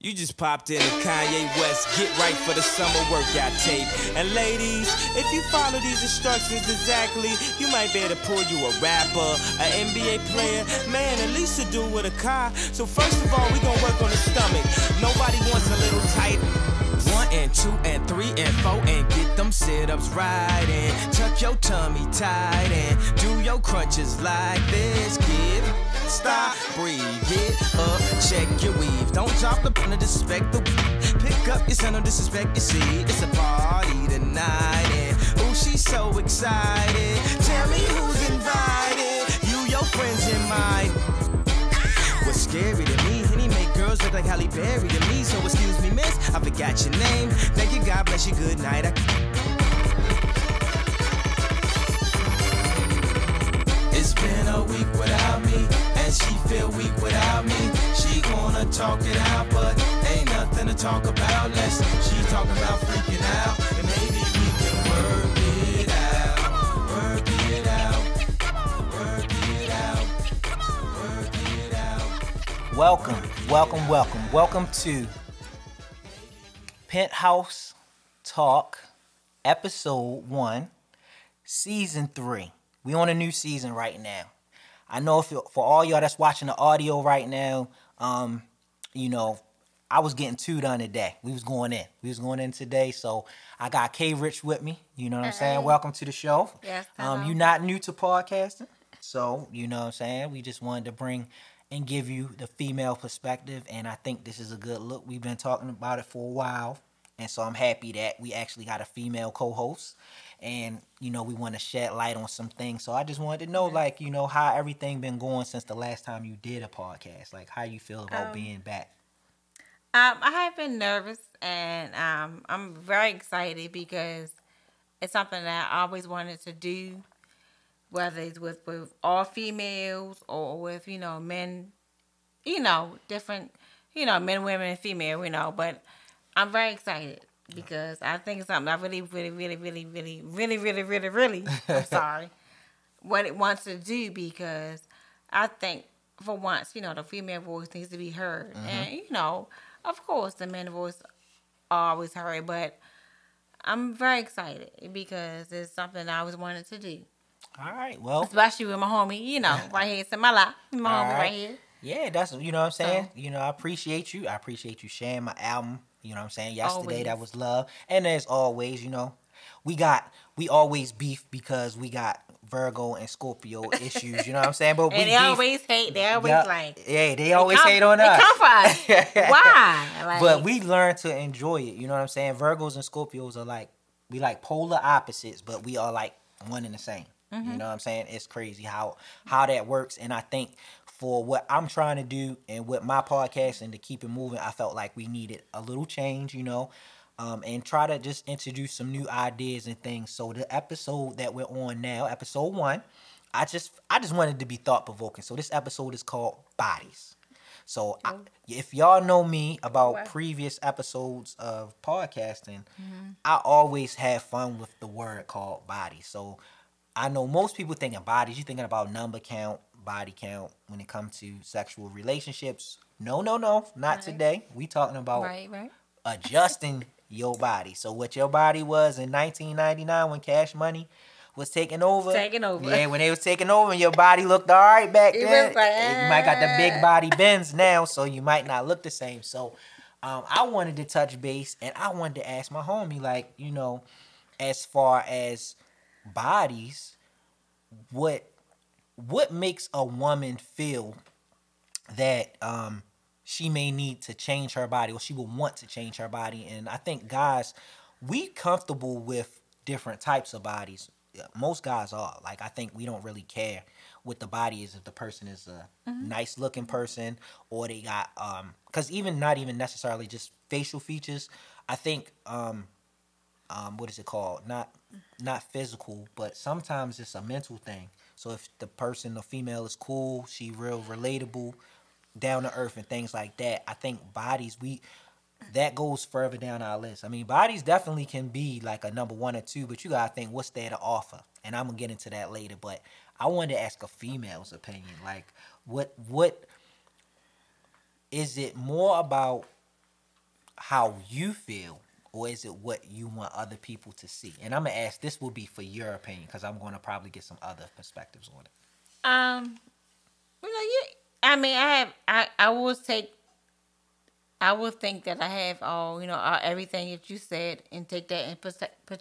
You just popped in to Kanye West, get right for the summer workout tape. And ladies, if you follow these instructions exactly, you might be able to pull you a rapper, an NBA player, man, at least to do with a car. So first of all, we gonna work on the stomach. Nobody wants a little tight. One and two and three and four and get them sit-ups right and tuck your tummy tight and do your crunches like this. Give, stop, breathe, get up, check your weave. Don't drop the pen to disrespect the weave. Pick up your son, disrespect your seed. It's a party tonight and oh, she's so excited. Tell me who's invited. You, your friends, and mine. What's scary to me? Henny make girls look like Halle Berry to me. So excuse me, miss, I forgot your name. Thank you, God bless you, good night. I- It's been a week without me, and she feel weak without me. She wanna talk it out, but ain't nothing to talk about. Let's she talking about freaking out, and maybe we can work it out, work it out, work it out, work it out. Welcome, welcome, welcome, welcome to Penthouse Talk, episode one, season three. We on a new season right now. I know if for all y'all that's watching the audio right now, um, you know, I was getting two done today. We was going in. We was going in today. So I got K Rich with me. You know what I'm saying? Welcome to the show. Yes, Um, you're not new to podcasting. So, you know what I'm saying? We just wanted to bring and give you the female perspective. And I think this is a good look. We've been talking about it for a while. And so I'm happy that we actually got a female co host. And, you know, we want to shed light on some things. So I just wanted to know, like, you know, how everything been going since the last time you did a podcast. Like, how you feel about Um, being back. Um, I have been nervous and um, I'm very excited because it's something that I always wanted to do, whether it's with, with all females or with, you know, men, you know, different, you know, men, women, and female, you know, but I'm very excited because I think it's something I really, really, really, really, really, really, really, really, really, I'm sorry, what it wants to do because I think for once, you know, the female voice needs to be heard. Mm-hmm. And, you know, of course, the man voice always heard, but I'm very excited because it's something I always wanted to do. All right. Well, Especially with my homie, you know, right here. It's in my life. My All homie right. right here. Yeah, that's you know what I'm saying. So- you know, I appreciate you. I appreciate you sharing my album. You know what I'm saying. Yesterday that was love, and as always, you know, we got we always beef because we got Virgo and Scorpio issues. You know what I'm saying? But we they beef- always hate. They always Yeah, like. yeah, they always come- hate on us. come for us. Why? Like, but we learn to enjoy it. You know what I'm saying? Virgos and Scorpios are like we like polar opposites, but we are like one and the same. Mm-hmm. You know what I'm saying? It's crazy how how that works. And I think for what I'm trying to do and with my podcast and to keep it moving, I felt like we needed a little change. You know. Um, and try to just introduce some new ideas and things. So the episode that we're on now, episode one, I just I just wanted to be thought provoking. So this episode is called Bodies. So I, if y'all know me about Wow. previous episodes of podcasting, I always have fun with the word called body. So I know most people thinking bodies, you're thinking about number count, body count when it comes to sexual relationships. No, no, no, not Right. today. We talking about Right, right. adjusting your body. So what your body was in 1999 when Cash Money was taking over. Taking over. Yeah, when they was taking over, and your body looked all right back It then. you might got the big "Ah." body bends now, so you might not look the same. So um, I wanted to touch base, and I wanted to ask my homie, like you know, as far as bodies, what what makes a woman feel that um she may need to change her body or she will want to change her body? And i think guys we comfortable with different types of bodies. Most guys are. Like i think we don't really care what the body is if the person is a nice looking person or they got um because even not even necessarily just facial features i think um um what is it called? Not not physical but sometimes it's a mental thing so if the person the female is cool she real relatable down to earth and things like that i think bodies we that goes further down our list. I mean bodies definitely can be like a number one or two but you gotta think what's there to offer. And i'm gonna get into that later but i wanted to ask a female's opinion like what what is it more about how you feel or is it what you want other people to see? And I'm gonna ask. This will be for your opinion because I'm gonna probably get some other perspectives on it. Um, you know, you. I mean, I have. I I will take. I will think that I have all you know all, everything that you said and take that in perse- per-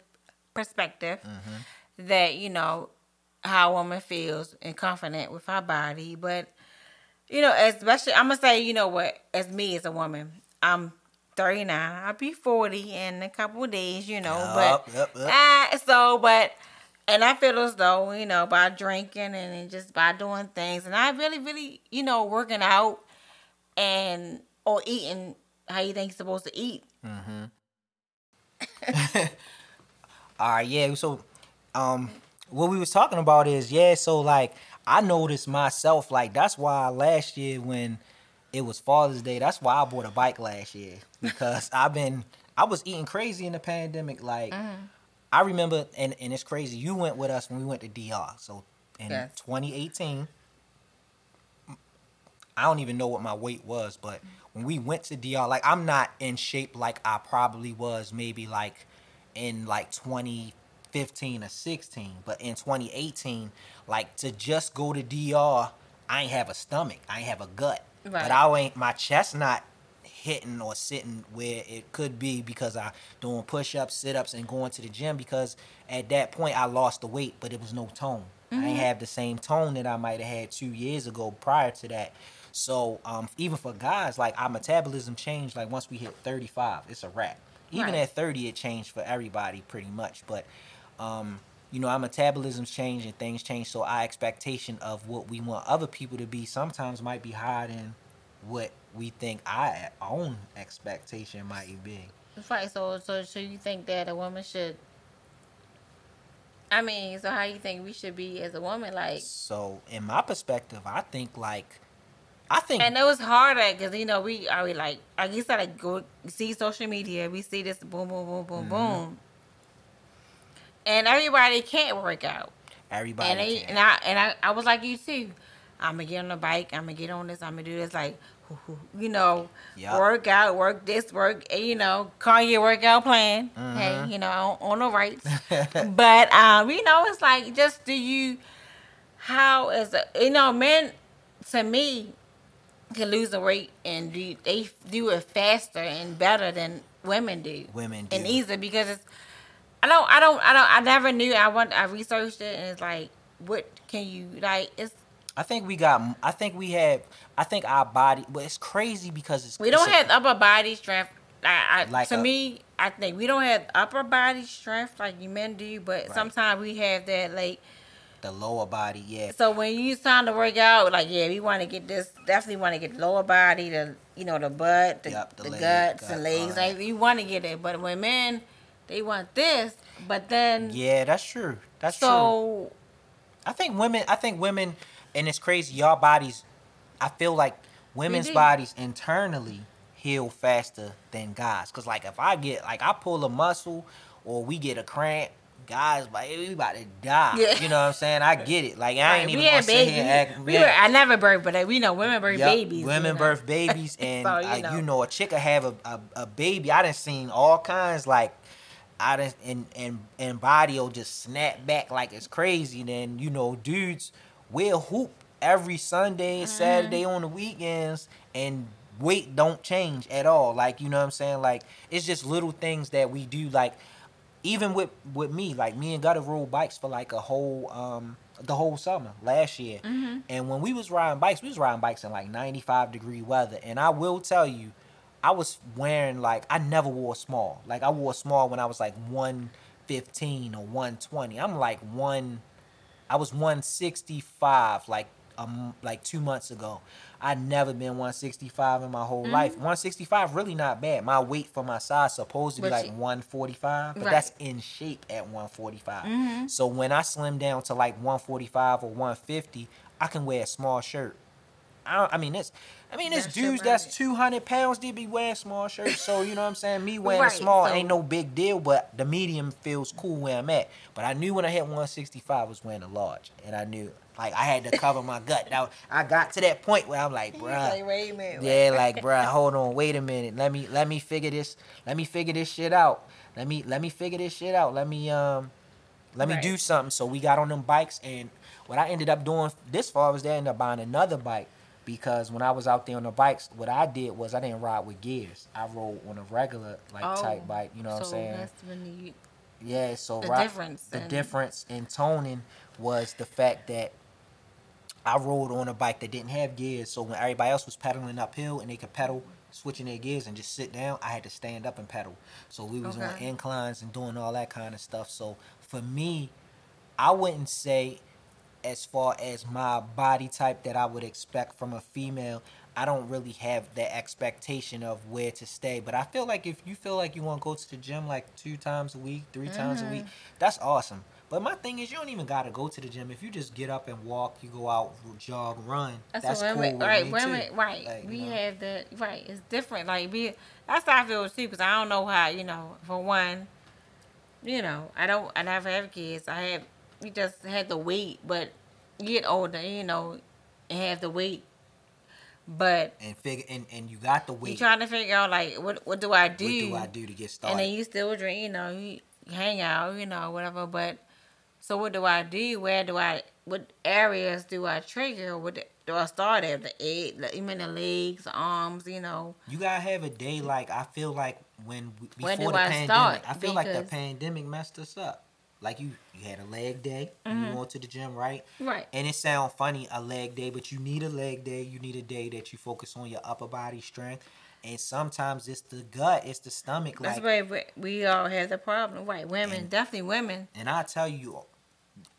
perspective. That you know how a woman feels and confident with her body, but you know, especially I'm gonna say, you know what, as me as a woman, I'm 39. I'll be 40 in a couple of days, you know, but Yup, yup, yup. ah, so but and I feel as though, you know, by drinking and just by doing things and I really, really, you know, working out and or eating how you think you're supposed to eat. All right, yeah. So, um, what we was talking about is yeah. So like, I noticed myself like that's why last year when it was Father's Day, that's why I bought a bike last year because I've been I was eating crazy in the pandemic. Like, mm-hmm. I remember, and and it's crazy. You went with us when we went to DR. So in Yes. 2018. I don't even know what my weight was, but when we went to DR, like I'm not in shape like I probably was maybe like in like 2015 or 16, but in 2018, like to just go to DR, I ain't have a stomach, I ain't have a gut, Right. but I ain't my chest not hitting or sitting where it could be because I doing push-ups, sit-ups, and going to the gym because at that point I lost the weight, but it was no tone. I ain't have the same tone that I might have had two years ago prior to that. So um, even for guys, like our metabolism changed. Like once we hit 35, it's a wrap. Even Right. at 30, it changed for everybody pretty much. But um, you know, our metabolisms change and things change. So our expectation of what we want other people to be sometimes might be higher than what we think our own expectation might be. Right. So, so, so you think that a woman should? I mean, so how you think we should be as a woman? Like, So in my perspective, I think like, I think and it was harder because you know we are we like like you said like go see social media, we see this boom, boom, boom, boom, Mm-hmm. boom, and everybody can't work out. everybody. and they, can. and I and I, I was like you too. I'm gonna get on the bike. I'm gonna get on this. I'm gonna do this. Like, you know, Yup. work out, work this, work. You know, call your workout plan. Mm-hmm. Hey, you know, on, on the rights. but um, you know, it's like just do you? How is a you know men? To me, can lose the weight and do they do it faster and better than women do. Women and easier because it's. I don't. I don't. I don't. I never knew. I want. I researched it and it's like, what can you like? It's I think we got. I think we have. I think our body. But it's crazy because it's. we don't it's a- have upper body strength. I, I Like to a- me, I think we don't have upper body strength like you men do, but Right. sometimes we have that like. the lower body. Yeah. So when you time to work out, like yeah, we want to get this. Definitely want to get the lower body, the you know the butt, the, Yep, the the, leg, guts gut, and legs. Like you want to get it, but when men, they want this, but then Yeah, that's true. That's true. so I think women. I think women, and it's crazy. Y'all bodies. I feel like women's bodies internally heal faster than guys. Cause like if I get like I pull a muscle or we get a cramp. Guys, like we about to die. Yeah. You know what I'm saying? I get it. Like I ain't even gonna sit babies. here and act. We yeah. were, I never birth, but we know women birth Yup, babies. Women you know. birth babies, and So, you know. you know a chick will have a, a, a baby. I done seen all kinds like I done and and and body will just snap back like it's crazy. Then you know dudes will hoop every Sunday Saturday Mm-hmm. on the weekends, and weight don't change at all. Like you know what I'm saying? Like it's just little things that we do. Like even with with me, like me and Gutter rode bikes for like a whole um the whole summer last year. Mm-hmm. And when we was riding bikes, we was riding bikes in like 95 degree weather. And I will tell you, I was wearing like I never wore small. Like I wore small when I was like 115 or 120. I'm like one I was 165 like um like 2 months ago. I never been 165 in my whole Mm-hmm. life. 165 really not bad. My weight for my size supposed to be But like you- 145, but Right. that's in shape at 145. Mm-hmm. So when I slim down to like 145 or 150, I can wear a small shirt. I, I mean, it's I mean, it's dudes that's it. 200 pounds they be wearing small shirts. So you know what I'm saying? Me wearing Right, a small so- ain't no big deal, but the medium feels cool where I'm at. But I knew when I hit 165, I was wearing a large, and I knew Like I had to cover my gut. Now I got to that point where I'm like, bruh. like, minute. Yeah, like, bruh, hold on, wait a minute. Let me let me figure this. Let me figure this shit out. Let me let me figure this shit out. Let me um, let me Right. do something. So we got on them bikes, and what I ended up doing this far was they ended up buying another bike because when I was out there on the bikes, what I did was I didn't ride with gears. I rode on a regular like Oh, type bike. You know what I'm so saying? That's when you, Yeah, so The right- difference The in- difference in toning was the fact that I rode on a bike that didn't have gears. So when everybody else was pedaling uphill and they could pedal, switching their gears and just sit down, I had to stand up and pedal. So we was on inclines and doing all that kind of stuff. So for me, I wouldn't say as far as my body type that I would expect from a female, I don't really have that expectation of where to stay. But I feel like if you feel like you want to go to the gym like two times a week, 3 times a week, mm-hmm. that's awesome. But my thing is, you don't even gotta go to the gym. If you just get up and walk, you go out, jog, run. That's, That's, cool. women, right? me, Women, right? Like, we know. have the right. It's different. Like we, that's how I feel too. Because I don't know how. You know, for one, you know, I don't. I never have kids. I have. We just had to wait. but you get older, you know, and have to wait. But and figure and, and you got the weight. you trying to figure out like what what do I do? What do I do to get started? And then you still drink, you know, you hang out, you know, whatever. But so what do I do? Where do I? What areas do I trigger? What do I start at? The egg, the, even the legs, arms, you know. You gotta have a day like I feel like when before When the I pandemic. start? I feel like the pandemic messed us up. Like you, you had a leg day. You went to the gym, right? Right. And it sounds funny, a leg day, but you need a leg day. You need a day that you focus on your upper body strength. And sometimes it's the gut, it's the stomach. That's like, where we, we all have the problem. Right. Women, And- definitely women. and I tell you,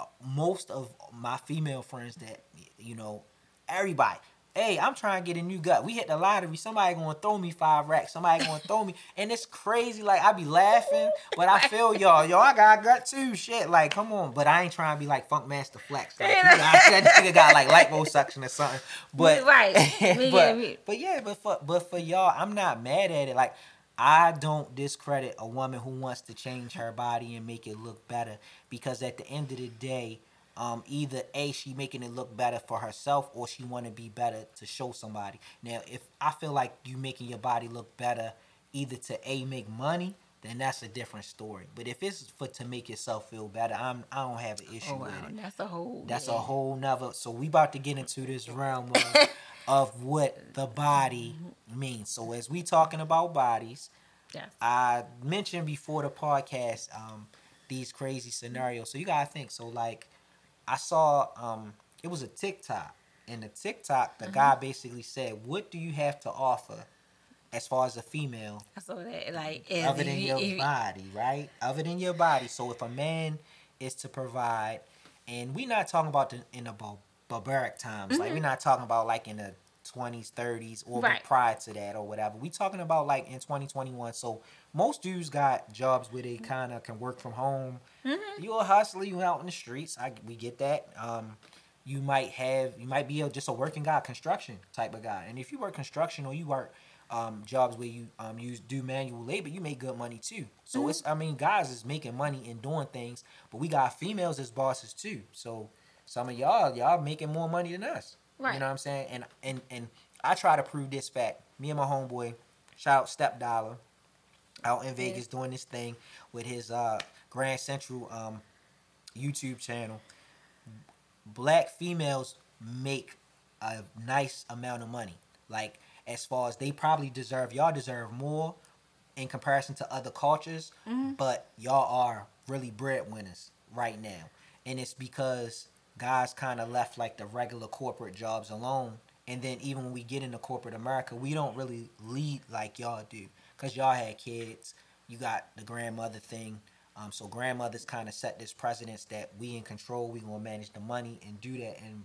uh, most of my female friends that you know, everybody. Hey, I'm trying to get a new gut. We hit the lottery. Somebody gonna throw me five racks. Somebody gonna throw me, and it's crazy. Like I be laughing, but I feel y'all. Y'all I got gut too. Shit, like come on. But I ain't trying to be like Funkmaster Flex. Like, you know, I said that nigga got like liposuction or something. But Right. But, we- but yeah, but for but for y'all, I'm not mad at it. Like I don't discredit a woman who wants to change her body and make it look better because at the end of the day, um, either a she making it look better for herself or she want to be better to show somebody. Now, if I feel like you making your body look better, either to a make money, then that's a different story. But if it's for to make yourself feel better, I'm I don't have an issue Oh wow, with it. that's a whole. That's yeah. a whole nother. So we about to get into this realm of, of what the body means. So as we talking about bodies, Yes. I mentioned before the podcast um, these crazy scenarios. So you gotta think. So like, I saw um, it was a TikTok, and the TikTok the guy basically said, "What do you have to offer?" As far as a female, I saw that. Like, other than your if- body, right? Other than your body. So if a man is to provide, and we're not talking about the, in the bar- barbaric times, like we're not talking about like in the twenties, thirties, or Right. prior to that or whatever. We're talking about like in 2021. So most dudes got jobs where they kind of can work from home. You a hustler, you out in the streets. I we get that. Um, you might have you might be a, just a working guy, construction type of guy. And if you work construction or you work um, jobs where you um, use do manual labor, you make good money too. So it's I mean guys is making money and doing things, but we got females as bosses too. So some of y'all y'all making more money than us. You know what I'm saying? And and and I try to prove this fact. Me and my homeboy, shout out Step Dollar, out in Vegas doing this thing with his uh, Grand Central um, YouTube channel. Black females make a nice amount of money. Like as far as they probably deserve, y'all deserve more in comparison to other cultures, but y'all are really breadwinners right now. And it's because guys kind of left like the regular corporate jobs alone. And then even when we get into corporate America, we don't really lead like y'all do. Because y'all had kids, you got the grandmother thing. Um, so grandmothers kind of set this precedence that we in control, we gonna manage the money and do that. And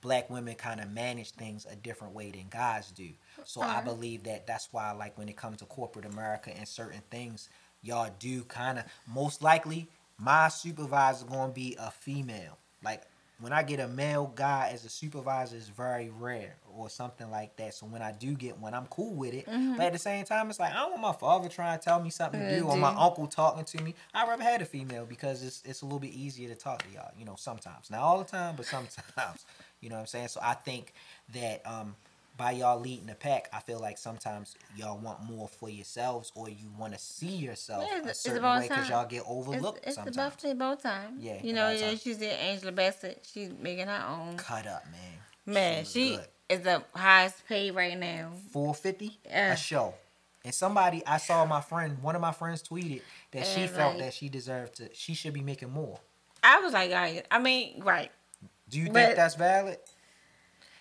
black women kind of manage things a different way than guys do. So I believe that that's why, like, when it comes to corporate America and certain things, y'all do kind of most likely my supervisor gonna be a female. Like when I get a male guy as a supervisor, it's very rare or something like that. So when I do get one, I'm cool with it. Mm-hmm. But at the same time, it's like I don't want my father trying to tell me something to do or my uncle talking to me. I'd rather have a female because it's it's a little bit easier to talk to y'all. You know, sometimes not all the time, but sometimes. You know what I'm saying? So I think that um by y'all leading the pack, I feel like sometimes y'all want more for yourselves, or you want to see yourself Yeah, a it's- it's certain way because y'all get It's, overlooked it's sometimes. about about time. Yeah, you know, time. yeah, she's in Angela Bassett. She's making her own. Cut up, man. Man, was she is the highest paid right now. four fifty Yeah. a show. And somebody I saw my friend, one of my friends tweeted that she And, felt like- that she deserved to. She should be making more. I was like, I, I mean, right. Do you think that's valid?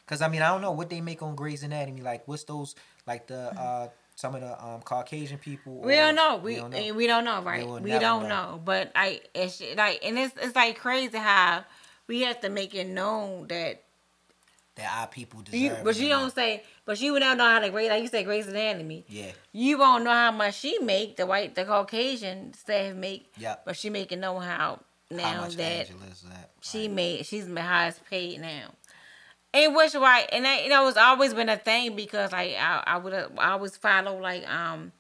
Because I mean, I don't know what they make on Grey's Anatomy. Like, what's those? Like the uh some of the um Caucasian people. We don't know. We don't eh, we don't know, right? We don't know. know. But I it's like and it's it's like crazy how we have to make it known that that our people deserve. you but you don't say but you don't know how to grade like you said Grey's Anatomy. Yeah. You won't know how much she make, the white the Caucasian staff make. Yeah. But she making know how now How that that? she Right. made she's the highest paid now. And which right, and that you know it's always been a thing because like I I would I always follow like um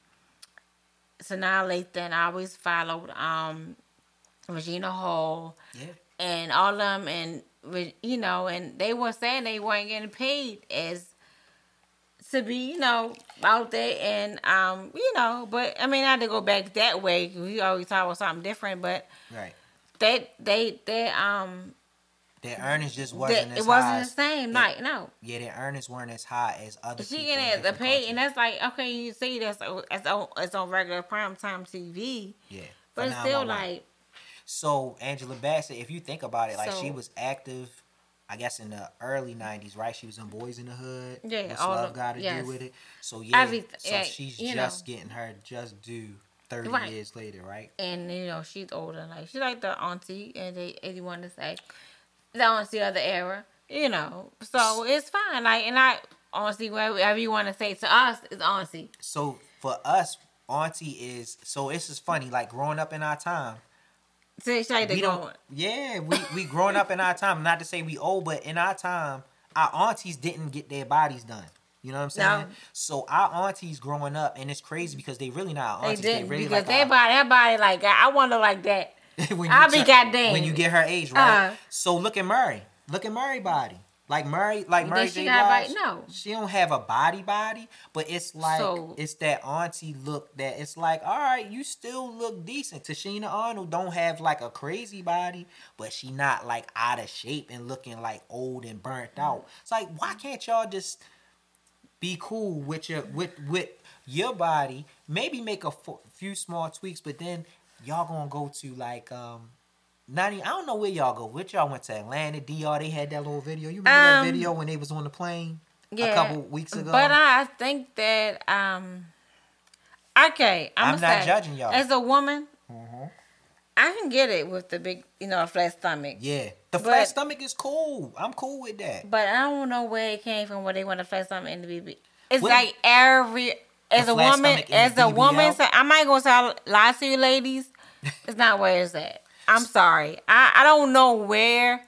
Sanaa Lathan, I always followed um Regina Hall Yeah. and all of them and you know and they were saying they weren't getting paid as to be you know out there and um you know but I mean I had to go back that way we always talk about something different but Right. they they they um Their earnings just wasn't as it wasn't the same yeah, like no Yeah, their earnings weren't as high as other she people. getting at the pay and that's like okay you see that's it's on it's on regular prime time TV yeah. but it's still like So Angela Bassett, if you think about it, like she was active, I guess in the early '90s, right? She was in Boyz n the Hood. Yeah, all Love Got to yes. do with it? So yeah, Everyth- so yeah, she's just know. getting her just due 30 Right. years later, right? and you know she's older like she's like the auntie and they if you want to say the auntie of the era you know so it's fine like and I auntie whatever you want to say to us is auntie So for us, Auntie is so it's just funny. Like growing up in our time, so like we don't. Yeah, we we growing up in our time. Not to say we old, but in our time, our aunties didn't get their bodies done. You know what I'm saying? No. So our aunties growing up, and it's crazy because they really not aunties. They, didn't really because like they our- body that body like I wonder like that when I'll be goddamn. when you get her age, right? Uh. so look at Mary. Look at Mary body. Like Mary, like Mary J. Blige? No. she don't have a body body, but it's like So- it's that auntie look that it's like, all right, you still look decent. Tichina Arnold don't have like a crazy body, but she not like out of shape and looking like old and burnt out. It's like, why can't y'all just be cool with your with with your body? Maybe make a f- few small tweaks, but then y'all gonna go to like um. Not even, I don't know where y'all go. Which y'all went to Atlanta, DR. They had that little video. You remember Um, that video when they was on the plane yeah a couple weeks ago? but I think that um okay I'm, I'm not say, judging y'all. as a woman Mhm. I can get it with the big you know a flat stomach Yeah, the But- flat stomach is cool. I'm cool with that. But I don't know where it came from. Where they want to flex something in the BB. It's like every as a woman, as a woman. So I'm not gonna say lie to you, ladies. It's not where it's at. I'm sorry. I I don't know where.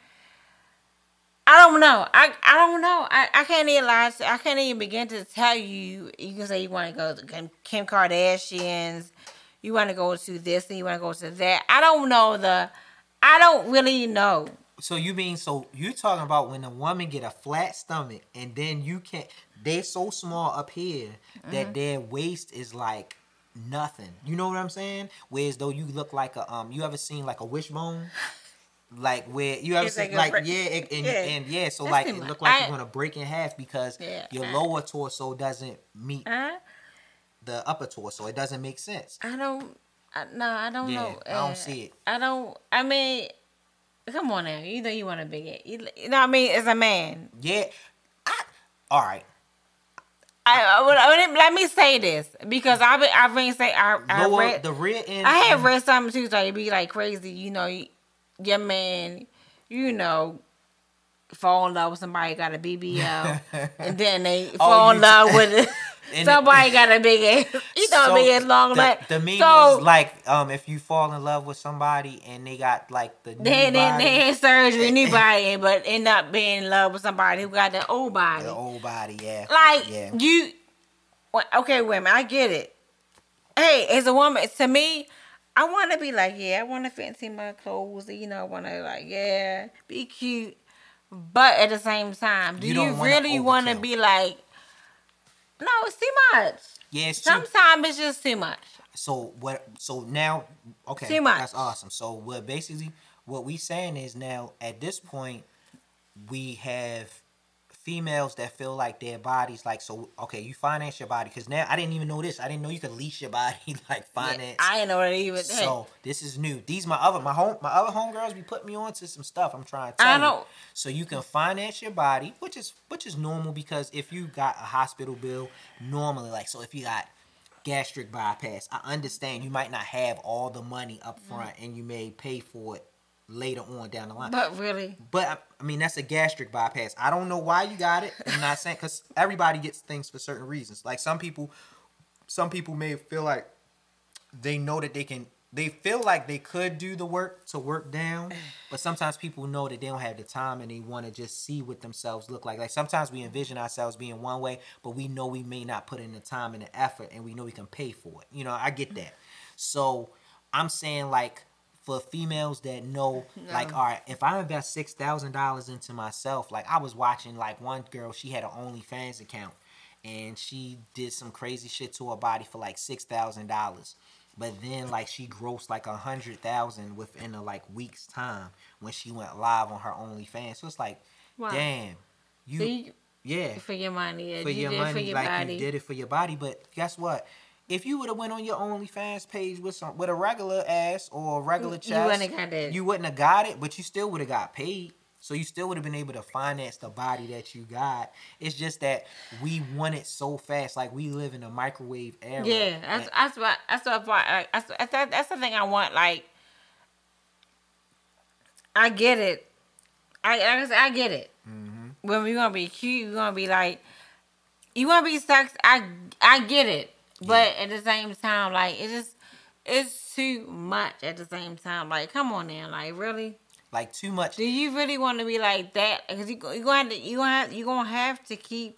I don't know. I I don't know. I, I can't even lie. To, I can't even begin to tell you. You can say you want to go to Kim- Kim Kardashians. You want to go to this and you want to go to that. I don't know the. I don't really know. So you mean so you're talking about when a woman get a flat stomach and then you can't? They're so small up here Mm-hmm. that their waist is like nothing. You know what I'm saying? Whereas though you look like a um. You ever seen like a wishbone? Like where you ever It's seen like like yeah it, and, Yeah. and yeah so That's like it much. look like I- you're gonna break in half because Yeah. your I- lower torso doesn't meet Huh? the upper torso. It doesn't make sense. I don't. I, no, I don't Yeah, know. I don't Uh, see it. I don't. I mean, come on now. You know you want a big head. You, you know what I mean? As a man, Yeah. I, all right. I, I, I let me say this because I've been, I've been saying I, I Lower read the rear end. I have read something too. So you be like crazy. You know, you- your man. You know. Fall in love with somebody got a BBL, and then they oh, fall Oh, in love with And- somebody got a big ass. You don't So, be as long. the, but the meme so was like, um, if you fall in love with somebody and they got like the new then then body, they had surgery, new body, but end up being in love with somebody who got the old body. the old body, yeah, Like yeah. you, okay, women, I get it. Hey, as a woman, to me, I want to be like, yeah, I want to fancy my clothes. You know, I want to like, yeah, be cute. But at the same time, do You you, really want to be like? No, it's too much. yeah, it's true. Sometimes it's just too much. So what? So now, okay, Too much. That's awesome. So what? Basically, what we saying is now at this point, we have females that feel like their bodies like so. Okay, you finance your body because now I didn't even know this. I didn't know you could lease your body like finance. I ain't know what even. So this is new. These my other my home my other homegirls be putting me on to some stuff. I'm trying to tell I you. know. So you can finance your body, which is which is normal because if you got a hospital bill, normally like so if you got gastric bypass, I understand you might not have all the money up mm-hmm. front and you may pay for it later on down the line. but really, But I- mean, that's a gastric bypass. I don't know why you got it. I'm not saying because everybody gets things for certain reasons. Like some people, some people may feel like they know that they can. They feel like they could do the work to work down, but sometimes people know that they don't have the time and they want to just see what themselves look like. Like sometimes we envision ourselves being one way, but we know we may not put in the time and the effort, and we know we can pay for it. You know, I get that. So I'm saying like for females that know, like, all right, if I invest six thousand dollars into myself, like I was watching like one girl, she had an OnlyFans account, and she did some crazy shit to her body for like six thousand dollars. But then like she grossed like a hundred thousand within a like week's time when she went live on her OnlyFans. So it's like, Wow. damn, you, so you, yeah, for your money, yeah, for you your money, for your like body. you did it for your body. But guess what? If you would have went on your OnlyFans page with some with a regular ass or a regular You chest, wouldn't have got that. You wouldn't have got it, but you still would have got paid. So you still would have been able to finance the body that you got. It's just that we want it so fast. Like we live in a microwave era. Yeah, that's And- that's what that's what I- that's that's, the thing I want. Like, I get it. I like I, said, I get it. Mm-hmm. When we gonna be cute, we gonna be like, you wanna be sex. I I get it, but at the same time, like it just it's too much. At the same time, like come on now, like really. like too much. Do you really want to be like that? Because you you gonna have to, you gonna have you gonna have to keep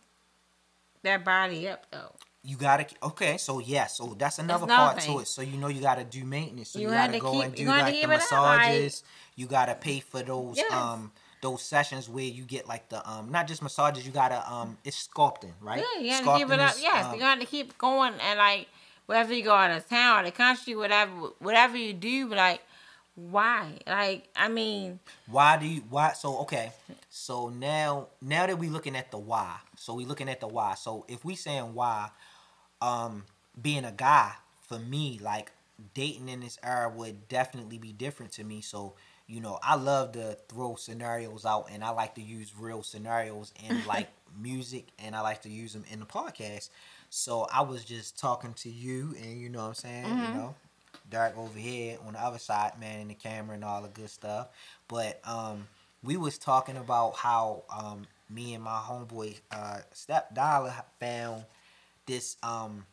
that body up though. You gotta okay, so yeah, so that's another another part to it. So you know you gotta do maintenance. So you, You gotta to go keep- and do like the it up, like- massages. You gotta pay for those Yes. um those sessions where you get like the um not just massages. You gotta um it's sculpting, right? Yeah, you have to keep it up. Is, Yes, um, you got to keep going and like whether you go out of town or the country, whatever, whatever you do, but like why? Like I mean, Why do you why so okay. So now now that we're looking at the why. So we're looking at the why. So if we saying why, um being a guy, for me, like dating in this era would definitely be different to me. So, you know, I love to throw scenarios out and I like to use real scenarios in like music and I like to use them in the podcast. So I was just talking to you and you know what I'm saying, you know. Derek over here on the other side, man, in the camera and all the good stuff. But um, we was talking about how um, me and my homeboy uh, Step Dollar found this um,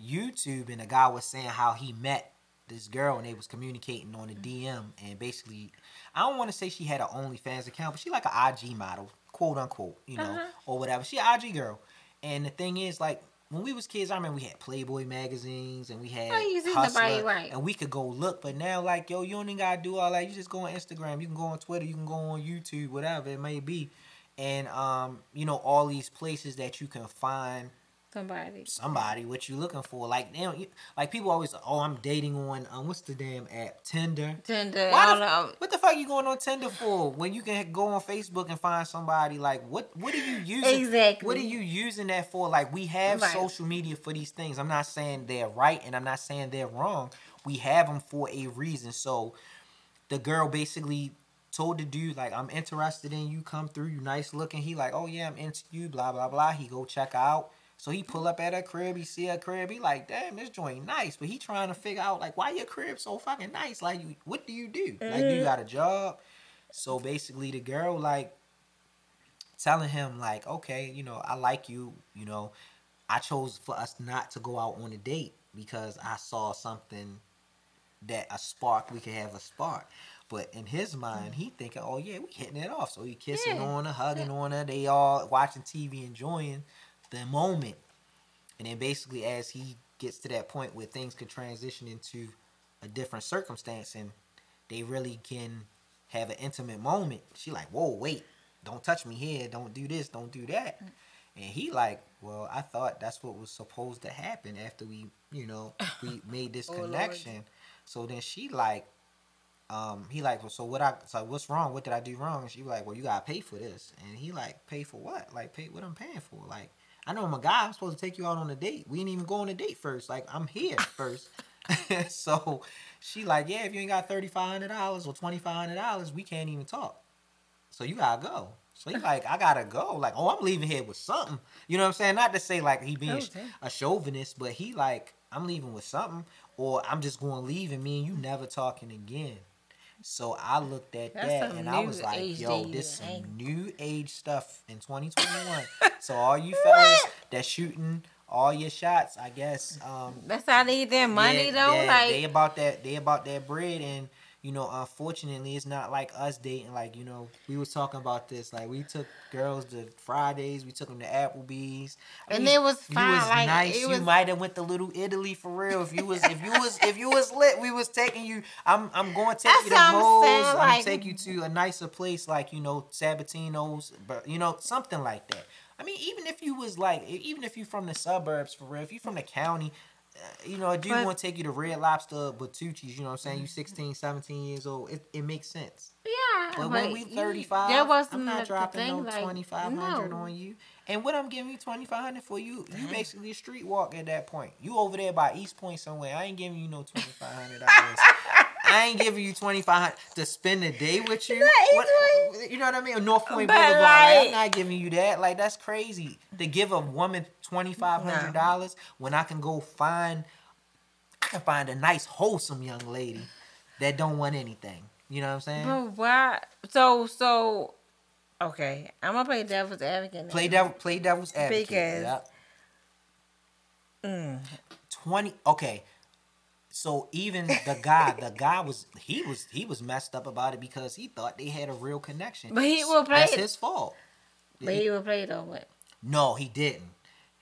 YouTube, and the guy was saying how he met this girl and they was communicating on the DM, and basically, I don't want to say she had an OnlyFans account, but she like an IG model, quote unquote, you know, Uh-huh. or whatever. She an IG girl, and the thing is, like. When we was kids, I remember we had Playboy magazines and we had Oh, Hustler, right. and we could go look. But now, like, yo, you don't even gotta do all that. You just go on Instagram, you can go on Twitter, you can go on YouTube, whatever it may be, and um, you know, all these places that you can find somebody. somebody what you looking for. Like, they like people always, oh, I'm dating on um, what's the damn app, Tinder. Tinder. Why the, know. what the fuck you going on Tinder for when you can go on Facebook and find somebody? Like, what what are you using? Exactly. What are you using that for? Like, we have Right. social media for these things. I'm not saying they're right and I'm not saying they're wrong. We have them for a reason. So, the girl basically told the dude like, "I'm interested in you. Come through. You nice looking." He like, "Oh yeah, I'm into you." Blah blah blah. He go check out. So he pull up at her crib. He see her crib. He like, "Damn, this joint nice." But he trying to figure out like, why your crib so fucking nice? Like, you, what do you do? Like, do you mm-hmm. got a job? So basically, the girl like telling him like, okay, you know, I like you, you know, I chose for us not to go out on a date because I saw something that a spark we could have a spark. But in his mind, he thinking, "Oh yeah, we hitting it off." So he kissing Yeah. on her, hugging on her. They all watching TV, enjoying the moment. And then basically, as he gets to that point where things can transition into a different circumstance, and they really can have an intimate moment, she like, "Whoa, wait, don't touch me here. Don't do this. Don't do that." And he like, "Well, I thought that's what was supposed to happen after we, you know, we made this Oh, Lord. connection." So then she like, um, he like, well, so what I, so what's wrong? What did I do wrong? And she like, well, you gotta pay for this. And he like, pay for what? Like, pay what I'm paying for? Like, I know I'm a guy. I'm supposed to take you out on a date. We didn't even go on a date first. Like, I'm here first. so she like, yeah, if you ain't got thirty five hundred dollars or twenty five hundred dollars, we can't even talk. So you gotta go. So he like, I gotta go. Like, oh, I'm leaving here with something. You know what I'm saying? Not to say like he being Oh, damn. a chauvinist, but he like, I'm leaving with something, or I'm just going to leave and me and you never talking again. So I looked at That's that and I was like, yo, this some ain't new age stuff in 2021. so all you fellas that shooting all your shots, I guess. Um, That's how they get their money yeah, though. like they about that. They about that bread, and you know, unfortunately, it's not like us dating. Like you know, we was talking about this. Like we took girls to Fridays, we took them to Applebee's, I And mean, it was You fine, was like, nice. it you was- might have went to Little Italy for real. If you was, if you was, if you was lit, we was taking you. I'm, I'm going to take That's you to what I'm. I'm like- take you to a nicer place, like you know, Sabatino's, but you know, something like that. I mean, even if you was like, even if you from the suburbs for real, if you from the county, Uh, you know, I do But- want to take you to Red Lobster, but Bertucci's, you know what I'm saying? You mm-hmm. 16, 17 years old. It, it makes sense. yeah, But but when we you- 35, that wasn't I'm not dropping thing, no like, 2500 no. on you. And what I'm giving you 2500 for you, you mm-hmm. basically a street walk at that point. You over there by East Point somewhere. I ain't giving you no $2,500. I ain't giving you 2500 to spend a day with you. What, you know what I mean? North Point But, Boulevard. Like, I'm not giving you that. Like that's crazy. To give a woman $2500 when I can go find I can find a nice wholesome young lady that don't want anything. You know what I'm saying? But why? So so. Okay, I'm gonna play devil's advocate. now. Play devil, play devil's advocate. Because- Yep. Mm. Twenty. Okay. So even the guy, the guy was he was he was messed up about it because he thought they had a real connection. But he will play That's it. his fault. But he would play though. What? No, he didn't.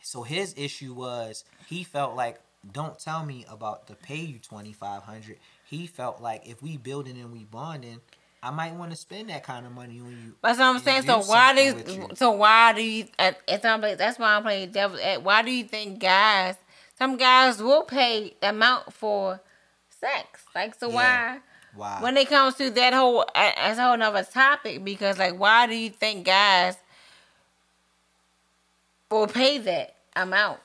So his issue was he felt like don't tell me about the pay you twenty five hundred. He felt like if we building and we bonding, I might want to spend that kind of money on you. That's what I'm saying. So why do something with you. so why do you? uh, It's not like that's why I'm playing devil. uh, Why do you think guys? Some guys will pay the amount for sex. Like so Yeah. why? Wow. When it comes to that whole, as a whole another topic, because like, why do you think guys will pay that amount?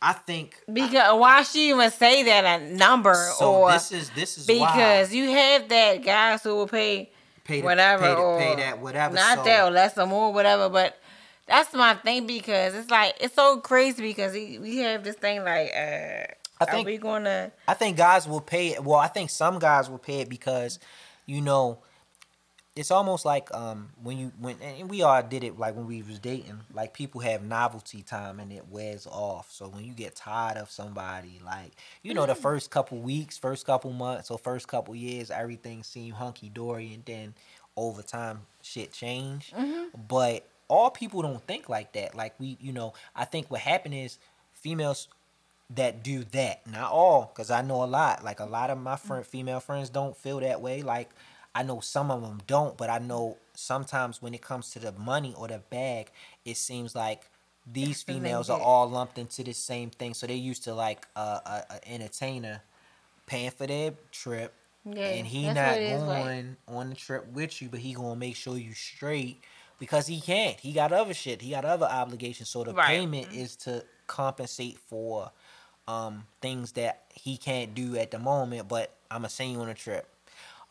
I think Because why should you even say that a number so. or this is this is because why. you have that guys who will pay pay the, whatever pay, the- or pay that whatever. not so, that or less or more whatever but that's my thing because it's like it's so crazy because we, have this thing like uh I are think- we gonna I think guys will pay it. Well, I think some guys will pay it because, you know, it's almost like um when you when and we all did it like when we was dating. Like people have novelty time and it wears off. So when you get tired of somebody, like you know, the first couple weeks, first couple months, or first couple years, everything seemed hunky dory, and then over time, shit change. But all people don't think like that. Like we, you know, I think what happened is females that do that. Not all, because I know a lot. Like a lot of my friend, female friends don't feel that way. Like I know some of them don't, but I know sometimes when it comes to the money or the bag, it seems like these females are all lumped into the same thing. So they used to like a, a, a entertainer paying for their trip, yeah and he not is, like, going on the trip with you, but he gonna make sure you straight because he can't. He got other shit. He got other obligations. So the Right. payment is to compensate for um things that he can't do at the moment. But I'ma send you on a trip.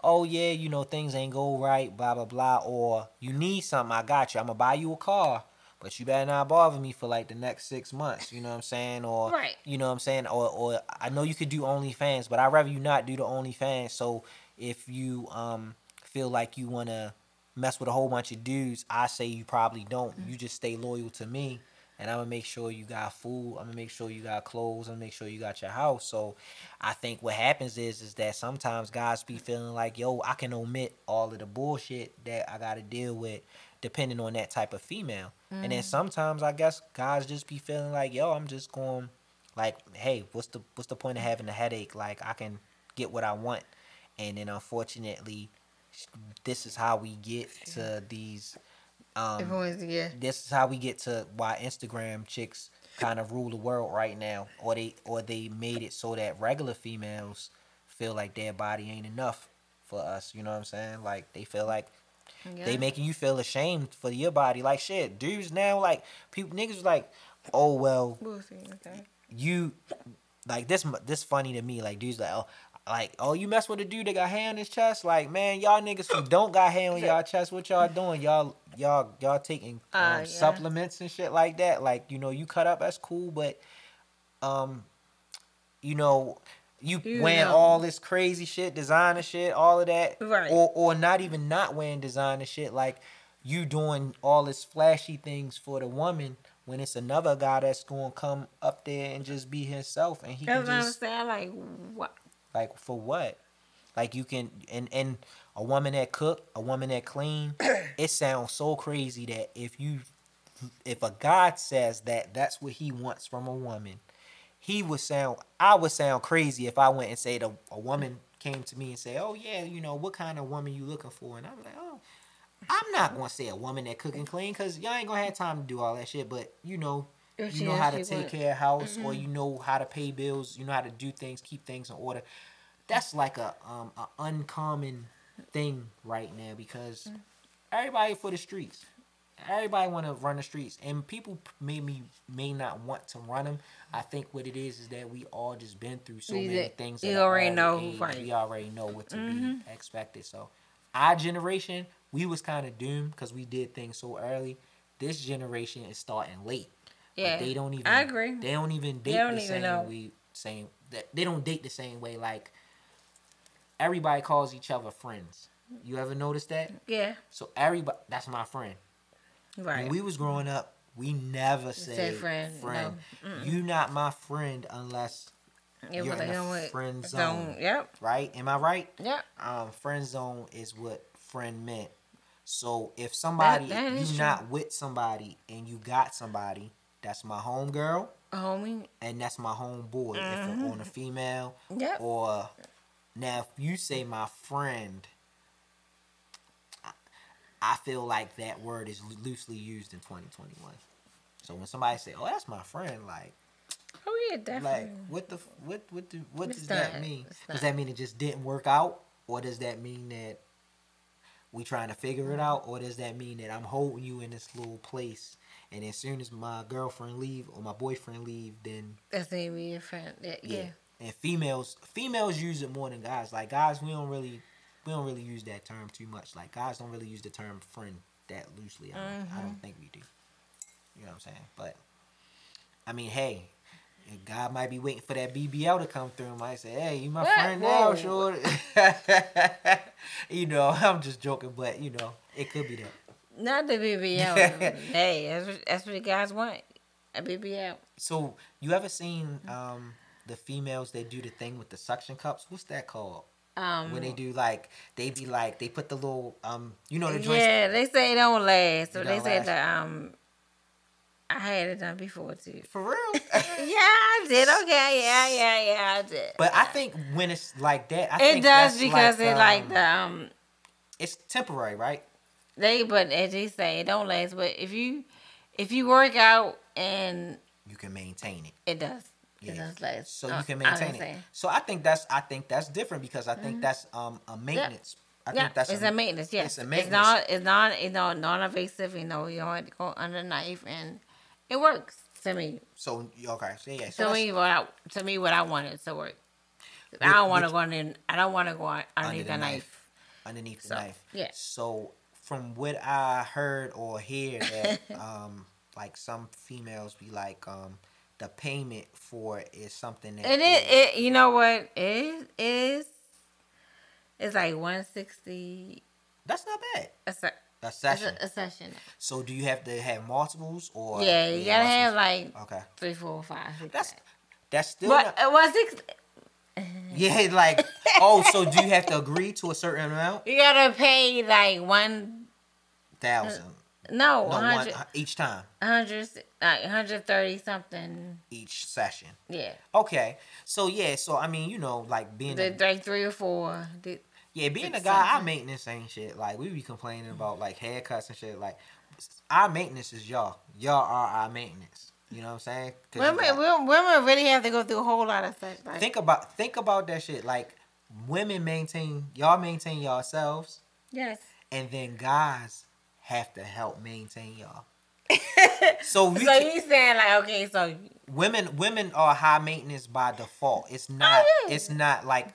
Oh yeah, you know things ain't go right. Blah blah blah. Or you need something. I got you. I'ma buy you a car. But you better not bother me for like the next six months. You know what I'm saying? Or Right. you know what I'm saying? Or or I know you could do OnlyFans, but I'd rather you not do the OnlyFans. So if you um feel like you wanna mess with a whole bunch of dudes, I say you probably don't. You just stay loyal to me and I'm gonna make sure you got food. I'm gonna make sure you got clothes. I'm gonna make sure you got your house. So I think what happens is is that sometimes guys be feeling like, yo, I can omit all of the bullshit that I gotta deal with depending on that type of female. Mm. And then sometimes I guess guys just be feeling like, yo, I'm just going like, hey, what's the what's the point of having a headache? Like I can get what I want. And then unfortunately, this is how we get to these um, yeah. This is how we get to why Instagram chicks kind of rule the world right now, or they or they made it so that regular females feel like their body ain't enough for us. You know what I'm saying? Like they feel like yeah. they making you feel ashamed for your body. Like shit, dudes now like people niggas like, oh well, okay. you like this. This funny to me. Like dudes like, oh like, oh, you mess with a dude that got hair on his chest? Like, man, y'all niggas who don't got hair on y'all chest, what y'all doing? Y'all, y'all, y'all taking uh, um, uh, yeah. supplements and shit like that. Like, you know, you cut up, that's cool, but, um, you know, you, you wearing know. all this crazy shit, designer shit, all of that, right? Or, or not even not wearing designer shit, like you doing all this flashy things for the woman when it's another guy that's gonna come up there and just be himself and he can just understand like what like for what? Like you can and and a woman that cook, a woman that clean, it sounds so crazy that if you if a God says that that's what he wants from a woman, he would sound I would sound crazy if I went and said a, a woman came to me and say, "Oh yeah, you know, what kind of woman you looking for?" And I'm like, "Oh, I'm not going to say a woman that cook and clean cuz y'all ain't going to have time to do all that shit, but you know, you know how to take care of house mm-hmm. or you know how to pay bills, you know how to do things, keep things in order. That's like a um a uncommon thing right now because mm. everybody for the streets. Everybody want to run the streets, and people maybe may not want to run them. I think what it is is that we all just been through so we many things. You already know, age, right? We already know what to mm-hmm. be expected. So, our generation, we was kind of doomed because we did things so early. This generation is starting late. Yeah, they don't even. I agree. They don't even date don't the same know. we same. That they don't date the same way. Like everybody calls each other friends. You ever notice that? Yeah. So everybody, that's my friend. Right. When we was growing up, we never said Say friend. friend. No. You not my friend unless you're in a friend zone. Yep. Right? Am I right? Yep. Um, friend zone is what friend meant. So if somebody that, that you not with somebody and you got somebody, that's my home girl. Homie. And that's my home boy. Mm-hmm. If on a female. Yep. Or now if you say my friend, I, I feel like that word is loosely used in 2021. So when somebody say, "Oh, that's my friend," like, oh yeah, definitely. Like, what the what what do, what it's does not, that mean? Does that mean it just didn't work out, or does that mean that we trying to figure it out, or does that mean that I'm holding you in this little place and as soon as my girlfriend leave or my boyfriend leave, then that's gonna be your friend. Yeah. yeah. And females, females use it more than guys. Like guys, we don't really, we don't really use that term too much. Like guys don't really use the term friend that loosely. I don't, mm-hmm. I don't think we do. You know what I'm saying? But I mean, hey, God might be waiting for that BBL to come through. And might say, "Hey, you my what? friend now, sure." you know, I'm just joking, but you know, it could be that. Not the BBL. hey, that's what, that's what the guys want. A BBL. So you ever seen um, the females that do the thing with the suction cups? What's that called? Um, when they do like they be like they put the little um you know the joints. Yeah, they say it don't last. So they say the um I had it done before too. For real? yeah, I did. Okay, yeah, yeah, yeah, I did. But I think when it's like that, I it does because like, it um, like the um. It's temporary, right? They but as they say, it don't last. But if you if you work out and you can maintain it, it does. Yeah. It does last. So you can maintain it. So I think that's I think that's different because I think mm-hmm. that's um a maintenance. Yep. I yeah, think that's it's a, a maintenance. Yes, it's a maintenance. It's not. It's not. It's not non-invasive. You know, you don't have to go under knife, and it works to me. So okay, so yeah. So to me, what I, to me, what I wanted to work. Which, I don't want to go in. I don't want to go underneath under the, knife. knife. Underneath the knife. Yeah. So from what I heard or hear that um like some females be like um the payment for it is something that is it it you know what it is it's like 160 that's not bad that's a, A session. a, a session. So do you have to have multiples or? Yeah, you gotta have like Okay, three, four, five. that's seven. that's still. But not- uh, well, six. yeah, like oh, so do you have to agree to a certain amount? You gotta pay like one. Thousand. Uh, no, No, one hundred, uh, each time, hundred, like hundred thirty something. each session. Yeah, Okay, so yeah, so I mean, you know, like being the, a, like three or four. The, yeah, being a guy, our maintenance ain't shit. Like we be complaining about like haircuts and shit. Like our maintenance is y'all. Y'all are our maintenance. You know what I'm saying? 'Cause you women, got- women, women really have to go through a whole lot of stuff. Like, think about think about that shit. Like women maintain y'all maintain yourselves, yes. and then guys have to help maintain y'all. so we So you saying like okay, so women women are high maintenance by default. It's oh, not Oh, yeah. it's not like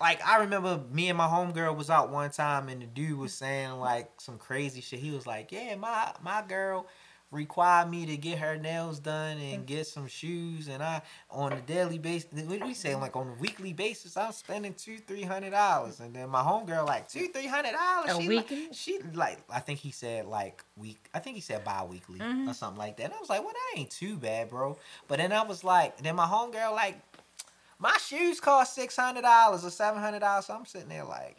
like I remember me and my homegirl was out one time and the dude was saying like some crazy shit. He was like, Yeah, my my girl required me to get her nails done and get some shoes and I on a daily basis what we say like on a weekly basis I'm spending two three hundred dollars and then my homegirl like two three hundred dollars A she weekly? like, she like I think he said like week I think he said bi-weekly Mm-hmm. or something like that and I was like well that ain't too bad bro but then I was like then my homegirl like my shoes cost six hundred dollars or seven hundred dollars so I'm sitting there like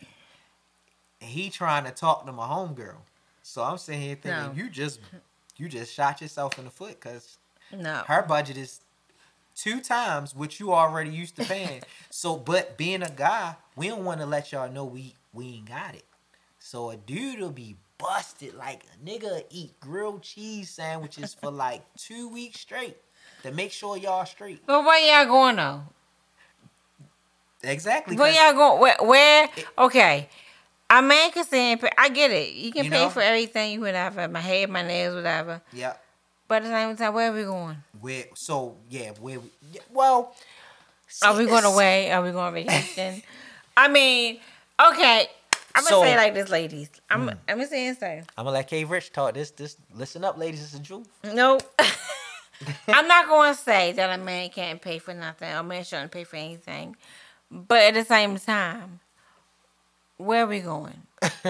and he trying to talk to my homegirl so I'm sitting here thinking No. you just you just shot yourself in the foot because no. her budget is two times what you already used to paying. so, but being a guy, we don't want to let y'all know we we ain't got it. So a dude will be busted like a nigga eat grilled cheese sandwiches for like two weeks straight to make sure y'all straight. But where y'all going though? Exactly. Where y'all going? Where? where okay. A man can say, pay- I get it. You can You pay know? for everything, you whatever. My hair, my nails, whatever. yeah. But at the same time, where are we going? Where so yeah, where we, well Are we going away? Are we going on vacation? I mean, okay. I'm gonna So- say it like this, ladies. I'm hmm. I'm gonna say say. I'm gonna let K Rich talk. This this listen up, ladies. It's a truth. Nope. I'm not going to say that a man can't pay for nothing. A man shouldn't pay for anything. But at the same time, where are we going?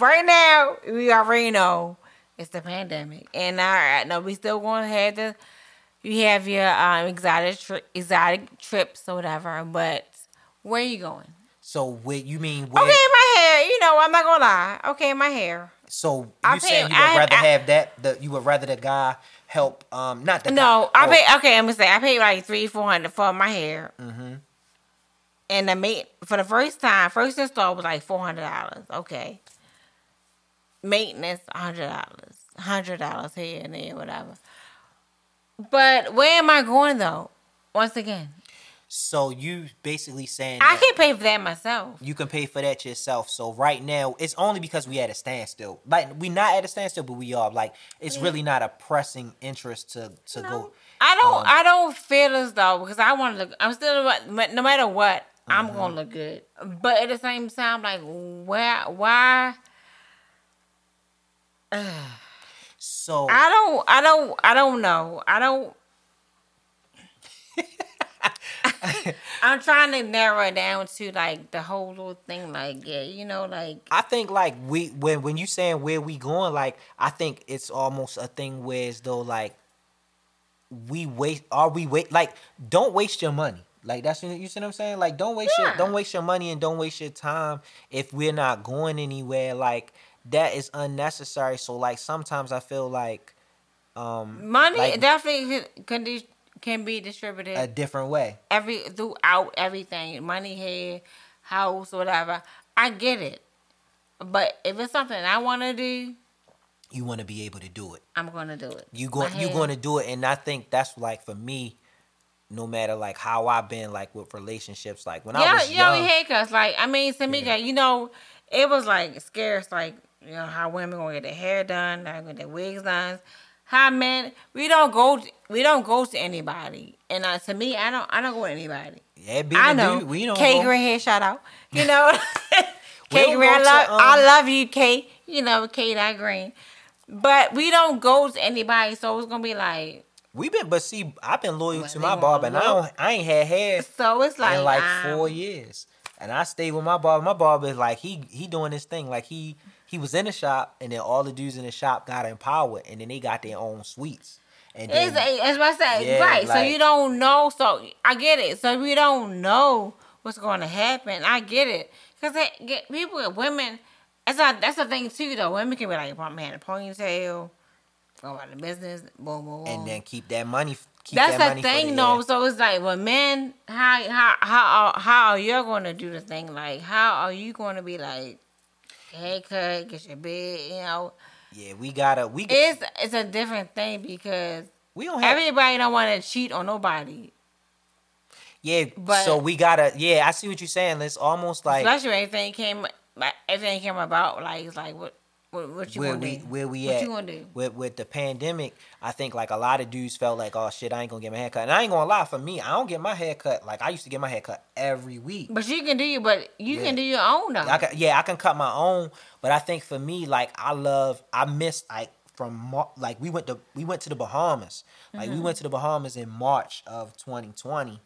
right now, we already know it's the pandemic, and I know we still going to have the you have your um, exotic tri- exotic trips or whatever. But where are you going? So where you mean where? Okay, my hair. You know, I'm not gonna lie. Okay, my hair. So you saying you would I- rather I- have that? The you would rather the guy help? Um, not the No, guy, I pay. Okay, I'm gonna say I paid like three, four hundred for my hair, Mm-hmm. And the mate for the first time, first install was like four hundred dollars. Okay, maintenance hundred dollars, hundred dollars here and there, whatever. But where am I going though? Once again, So you basically saying I can pay for that myself. you can pay for that yourself. So right now, it's only because we at a standstill. Like we not at a standstill, but we are. Like it's really not a pressing interest to to go. I don't. Um, I don't feel as though because I want to. I'm still. No matter what, I'm Mm-hmm. gonna look good. But at the same time, like where, why? So I don't. I don't. I don't know. I don't. I'm trying to narrow it down to like the whole little thing. Like yeah, you know, like I think like we when when you saying where we going, like I think it's almost a thing where as though like we waste are we wait like don't waste your money. Like that's you see what I'm saying? Like don't waste your don't waste your money and don't waste your time if we're not going anywhere. Like that is unnecessary. So like sometimes I feel like um money like definitely can- can be distributed a different way. every throughout everything. Money here, house, whatever. I get it, but if it's something I want to do, You want to be able to do it. I'm gonna do it. you go you hair- going to do it and i think that's like for me no matter like how i've been like with relationships like when i Yeah, was you know, young haircuts. Like, I mean, Samika, you know, it was like scarce. Like, you know, how women gonna get their hair done, gonna get their wigs done. How men, we don't go, to, we don't go to anybody. And uh, to me, I don't, I don't go to anybody. yeah I know. dude, we don't Kate Green hair shout out. You know, We Kate Green, I go to, love, I um, love you, Kate. You know, Kate I Green. But we don't go to anybody, so it's gonna be like, we been but see i've been loyal Well, to my barber and i don't i ain't had hair so it's like, in like um, four years and i stayed with my barber my barber is like he he doing this thing like he he was in the shop, and then all the dudes in the shop got empowered, and then they got their own suites. And then, It's, what I said, Yeah, right? so you don't know. So I get it. So we don't know what's going to happen. I get it because get people, women. That's not, that's the thing too, though. Women can be like, "Put man a ponytail, go about the business, boom, boom, boom." and then keep that money. Keep that's that the thing, though. yeah. So it's like, well, men, how how how how are you going to do the thing? Like, how are you going to be like, haircut, get your bed, you know? Yeah, we gotta. We It's it's a different thing because we don't have. everybody don't want to cheat on nobody. yeah, but- so we gotta. Yeah, I see what you're saying. It's almost like Especially when everything came, everything came about. Like it's like what, what, what you where we do? where we what at you gonna do? with with the pandemic. I think like a lot of dudes felt like, oh shit, I ain't gonna get my hair cut. And I ain't gonna lie, for me, I don't get my hair cut. Like I used to get my hair cut every week. But you can do you, but you Yeah. can do your own though. I can, yeah, I can cut my own, but I think for me, like I love, I miss like from like we went to we went to the Bahamas, like we mm-hmm. went to the Bahamas in March of 2020,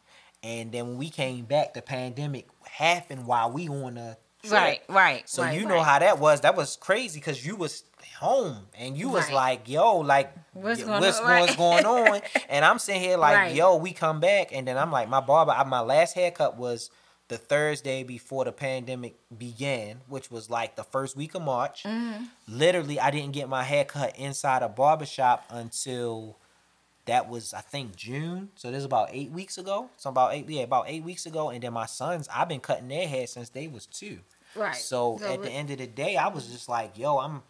and then when we came back, the pandemic happened while we on a trip. right, right. So right, you know right. how that was. That was crazy because you was home and you was Right. like, yo, like What's y- going what's, on? What's going on? And I'm sitting here like, yo, we come back, and then I'm like, my barber, I- my last haircut was the Thursday before the pandemic began, which was like the first week of March. Mm-hmm. Literally, I didn't get my haircut inside a barbershop until that was I think June. So this is about eight weeks ago. So about eight yeah, about eight weeks ago. And then my sons, I've been cutting their hair since they was two. Right. So, So at we- the end of the day, I was just like, yo, I'm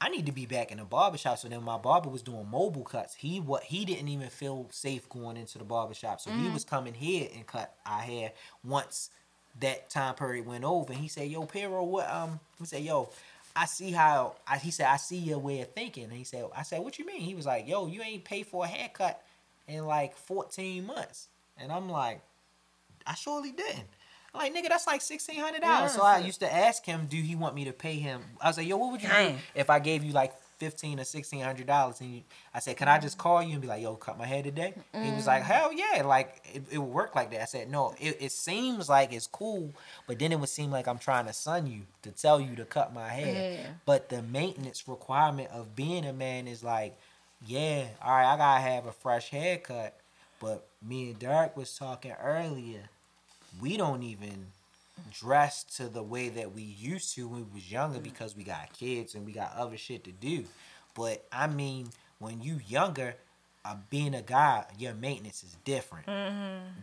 I need to be back in the barbershop. So then my barber was doing mobile cuts. He what he didn't even feel safe going into the barbershop. So Mm-hmm. he was coming here and cut our hair once that time period went over. And he said, Yo, Pero, what um he said, Yo, I see how I, he said, I see your way of thinking. And he said, I said, What you mean? He was like, Yo, you ain't paid for a haircut in like 14 months. And I'm like, I surely didn't. I'm like, nigga, that's like sixteen hundred dollars. So I used to ask him, do he want me to pay him? I was like, yo, what would you do if I gave you like fifteen or sixteen hundred dollars? And you, I said, can I just call you and be like, yo, cut my hair today? He was like, mm. hell yeah, like it, it would work like that. I said, no, it, it seems like it's cool, but then it would seem like I'm trying to son you to tell you to cut my hair. Yeah. But the maintenance requirement of being a man is like, yeah, all right, I gotta have a fresh haircut. But me and Derek was talking earlier we don't even dress to the way that we used to when we was younger because we got kids and we got other shit to do. But I mean, when you younger, uh, being a guy, your maintenance is different.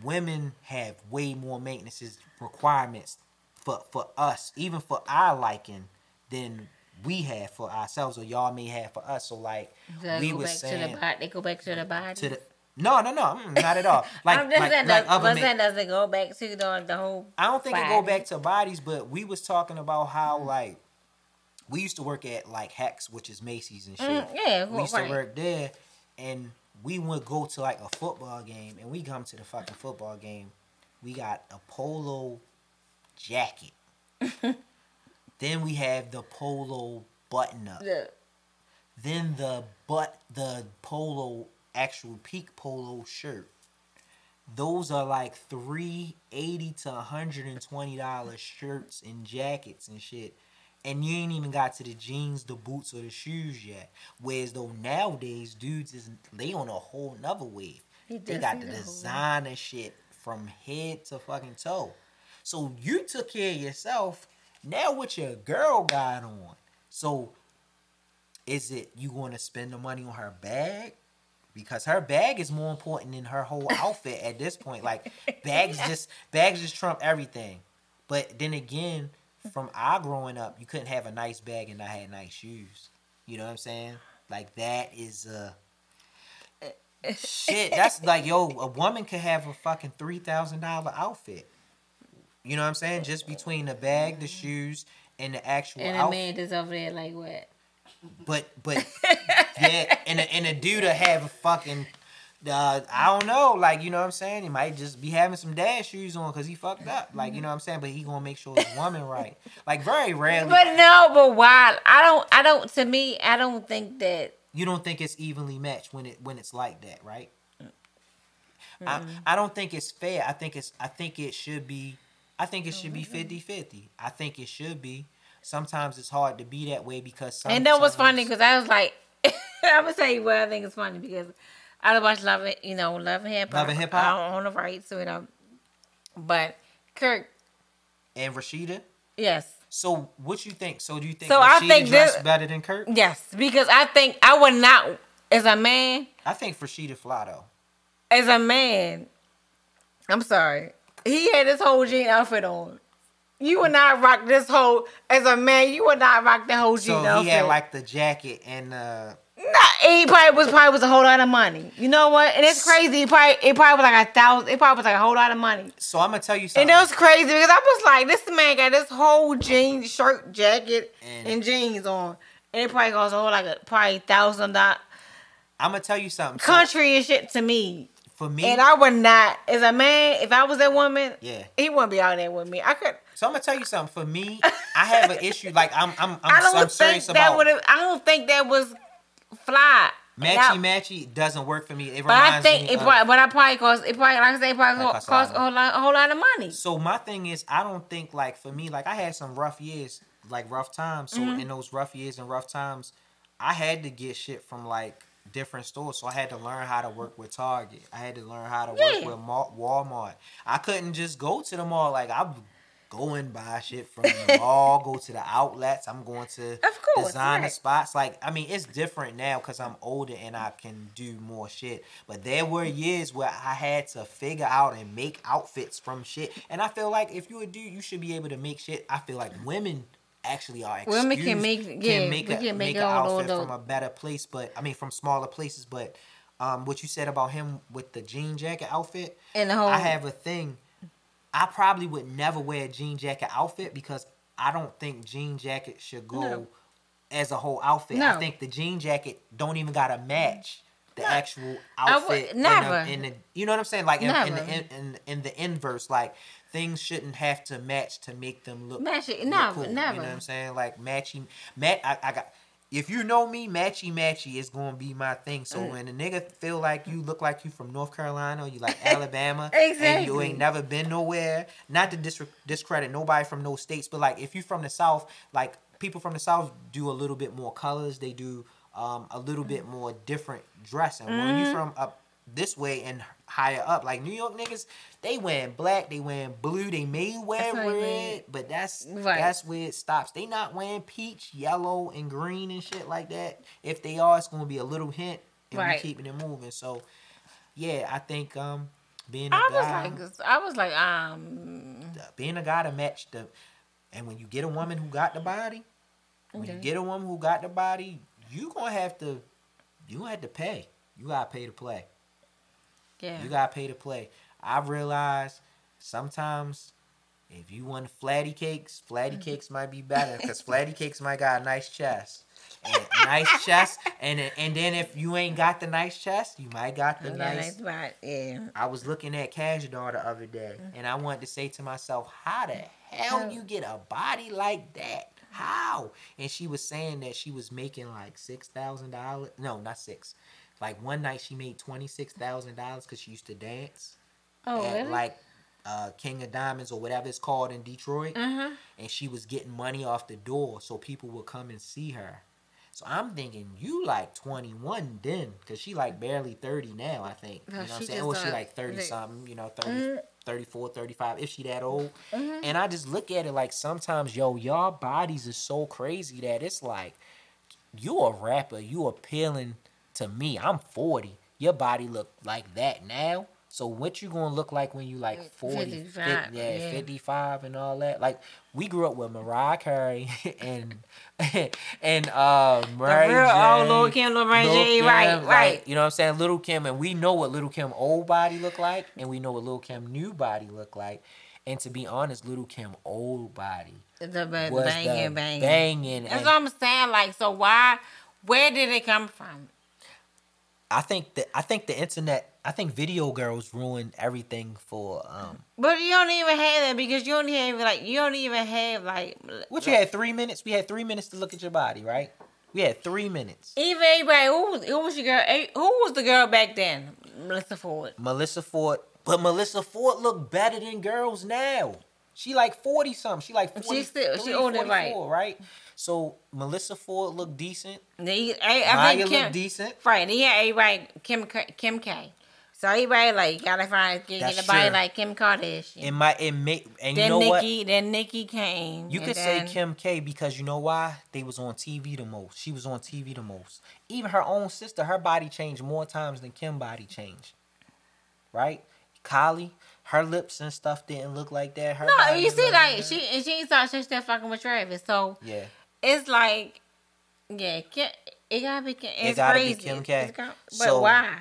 Women have way more maintenance requirements for for us, even for our liking, than we have for ourselves or y'all may have for us. So like we go was back to saying the body. They go back to the body. to the no no no mm, not at all. Like I'm just like, saying, like that, other men- doesn't go back to the, the whole. I don't think it go back to bodies, but we was talking about how like we used to work at like Hecht's, which is Macy's and shit. Mm, yeah, we used right. to work there, and we would go to like a football game, and we come to the fucking football game. We got a polo jacket. then we have the polo button up. Look, Then the but the polo actual peak polo shirt. Those are like three eighty to hundred and twenty dollars shirts and jackets and shit. And you ain't even got to the jeans, the boots, or the shoes yet. Whereas though nowadays dudes is they on a whole nother wave. They got the designer shit from head to fucking toe. So you took care of yourself. Now what your girl got on? So is it you going to spend the money on her bag? Because her bag is more important than her whole outfit at this point. Like bags just bags just trump everything. But then again, from our growing up, you couldn't have a nice bag and not had nice shoes. You know what I'm saying? Like that is uh shit. That's like yo, a woman could have a fucking three thousand dollar outfit. You know what I'm saying? Just between the bag, the shoes, and the actual and a outfit. man just over there like what? But but yeah, and a, and a dude to have a fucking uh, I don't know, like you know what I'm saying. He might just be having some dad shoes on because he fucked up, like you know what I'm saying. But he gonna make sure his woman right. Like very rarely, But no, but why? I don't. I don't. To me, I don't think that. you don't think it's evenly matched when it when it's like that, right? I, I don't think it's fair. I think it's I think it should be I think it should be 50-50. I think it should be. Sometimes it's hard to be that way because sometimes, And that was funny because I was like, I'm gonna tell you what I think is funny because I watch Love and you know Love and Hip Hop, Love and Hip Hop? on the right, so you um, know. But Kirk, and Rasheeda. yes, So what you think? So do you think So I think dressed this- better than Kirk? yes, because I think I would not as a man, I think Rasheeda fly though. as a man. I'm sorry, he had this whole jean outfit on. You would not rock this whole as a man. You would not rock the whole jean So outfit. he had like the jacket and uh Nah, he probably was probably was a whole lot of money. You know what? And it's crazy. It probably it probably was like a thousand. It probably was like a whole lot of money. so I'm gonna tell you something. And it was crazy because I was like, this man got this whole jeans, shirt, jacket, And- and, jeans on, and it probably cost a whole like a probably thousand dollar I'm gonna tell you something. So, country and shit to me. For me, And I would not, as a man, if I was that woman, Yeah. he wouldn't be out there with me. I could. so I'm gonna tell you something. For me, I have an issue. Like I'm I'm I'm, I don't I'm think serious that about would. have I don't think that was fly. Matchy I- matchy doesn't work for me. It But I think me it of- probably, but I probably cost it probably like I say it probably That cost, a a whole lot, a whole lot of money. So my thing is, I don't think like for me, like I had some rough years, like rough times. So Mm-hmm. in those rough years and rough times, I had to get shit from like different stores. So I had to learn how to work with Target. I had to learn how to work Yeah. with Walmart. I couldn't just go to the mall. Like I'm going buy shit from the mall, go to the outlets. I'm going to Of course, designer right. spots. Like I mean, it's different now because I'm older and I can do more shit. But there were years where I had to figure out and make outfits from shit. And I feel like if you a dude, you should be able to make shit. I feel like women actually are Women can make- yeah, make we a, can make make an outfit from a better place. But I mean, from smaller places. But um, what you said about him with the jean jacket outfit, And the whole I have a thing. I probably would never wear a jean jacket outfit because I don't think jean jacket should go No. as a whole outfit. I think the jean jacket don't even gotta match the No. actual outfit. in the- never. In the, you know what I'm saying? Like in, in, the, in, in, in the inverse, like things shouldn't have to match to make them look Match it- look never, cool. You know what I'm saying? Like matchy, mat. I, I got. If you know me, matchy matchy is gonna be my thing. So Mm. when a nigga feel like you look like you from North Carolina or you like Alabama, exactly. and you ain't never been nowhere. Not to dis- discredit nobody from those states, but like if you from the South, like people from the South do a little bit more colors. They do um, a little bit more different dressing. When Mm-hmm. you from up this way and higher up, like New York niggas, they wearing black, they wearing blue, they may wear That's red, but that's Right. that's where it stops. They not wearing peach, yellow, and green and shit like that. If they are, it's gonna be a little hint, and Right. we keeping it moving. So, yeah, I think um being a I was like, I was like, um, being a guy to match the, and when you get a woman who got the body, when you get a woman who got the body, you gonna have to, you gonna have to pay. You gotta pay to play. yeah, You gotta pay to play. I realize sometimes if you want flatty cakes, flatty mm-hmm. cakes might be better because flatty cakes might got a nice chest. And nice chest, and and then if you ain't got the nice chest, you might got the yeah, nice right, yeah. I was looking at Kash Doll the other day, mm. and I wanted to say to myself, "How the hell you get a body like that? How?" And she was saying that she was making like six thousand dollars. No, not six. Like one night she made twenty six thousand dollars because she used to dance Oh, at really? like uh, King of Diamonds or whatever it's called in Detroit, uh-huh. and she was getting money off the door so people would come and see her. So I'm thinking you like 21 then, cause she like barely 30 now, I think. You know what I'm saying? Or she like 30 they- something, you know, 30, Mhm. 34, 35, if she that old. Mhm. And I just look at it like sometimes, yo, y'all bodies are so crazy that it's like, you a rapper, you appealing to me. I'm 40. Your body look like that now. So what you gonna look like when you like 40, 50, yeah, yeah. 55 and all that? Like we grew up with Mariah Carey and and uh Mary real J, old Lil' Kim, Lil' Mary Lil' J, Kim, right, like, right. you know what I'm saying? Little Kim and we know what Little Kim old body look like and we know what Little Kim new body look like. And to be honest, Little Kim old body The banging, the banging. banging. That's and- what I'm saying. Like, so why? Where did it come from? I think that I think the internet, I think video girls ruined everything for um. But you don't even have that because you don't have like you don't even have like What you had three minutes? We had three minutes to look at your body, right? We had three minutes. even everybody who was who was your girl? eh, Who was the girl back then? Melyssa Ford. Melyssa Ford, but Melyssa Ford looked better than girls now. She like forty something. She like 40, She still- she older, right. 44, right? So Melyssa Ford looked decent. They, I, I Maya think looked Kim, decent. right? They had everybody Kim Kim K. So everybody like you gotta find get, That's get a body true. like Kim Kardashian. It might it may and then you know what? Nikki, then Nikki came. You could say then- Kim K because you know why? They was on TV the most. She was on TV the most. Even her own sister, her body changed more times than Kim body changed. Right? Kylie, her lips and stuff didn't look like that. Her No, you see, like like she and she ain't thought she still fucking with Travis. So Yeah. it's like, yeah, Kim, it gotta be Kim. It's gotta be. Kim K. It's got- but So- why?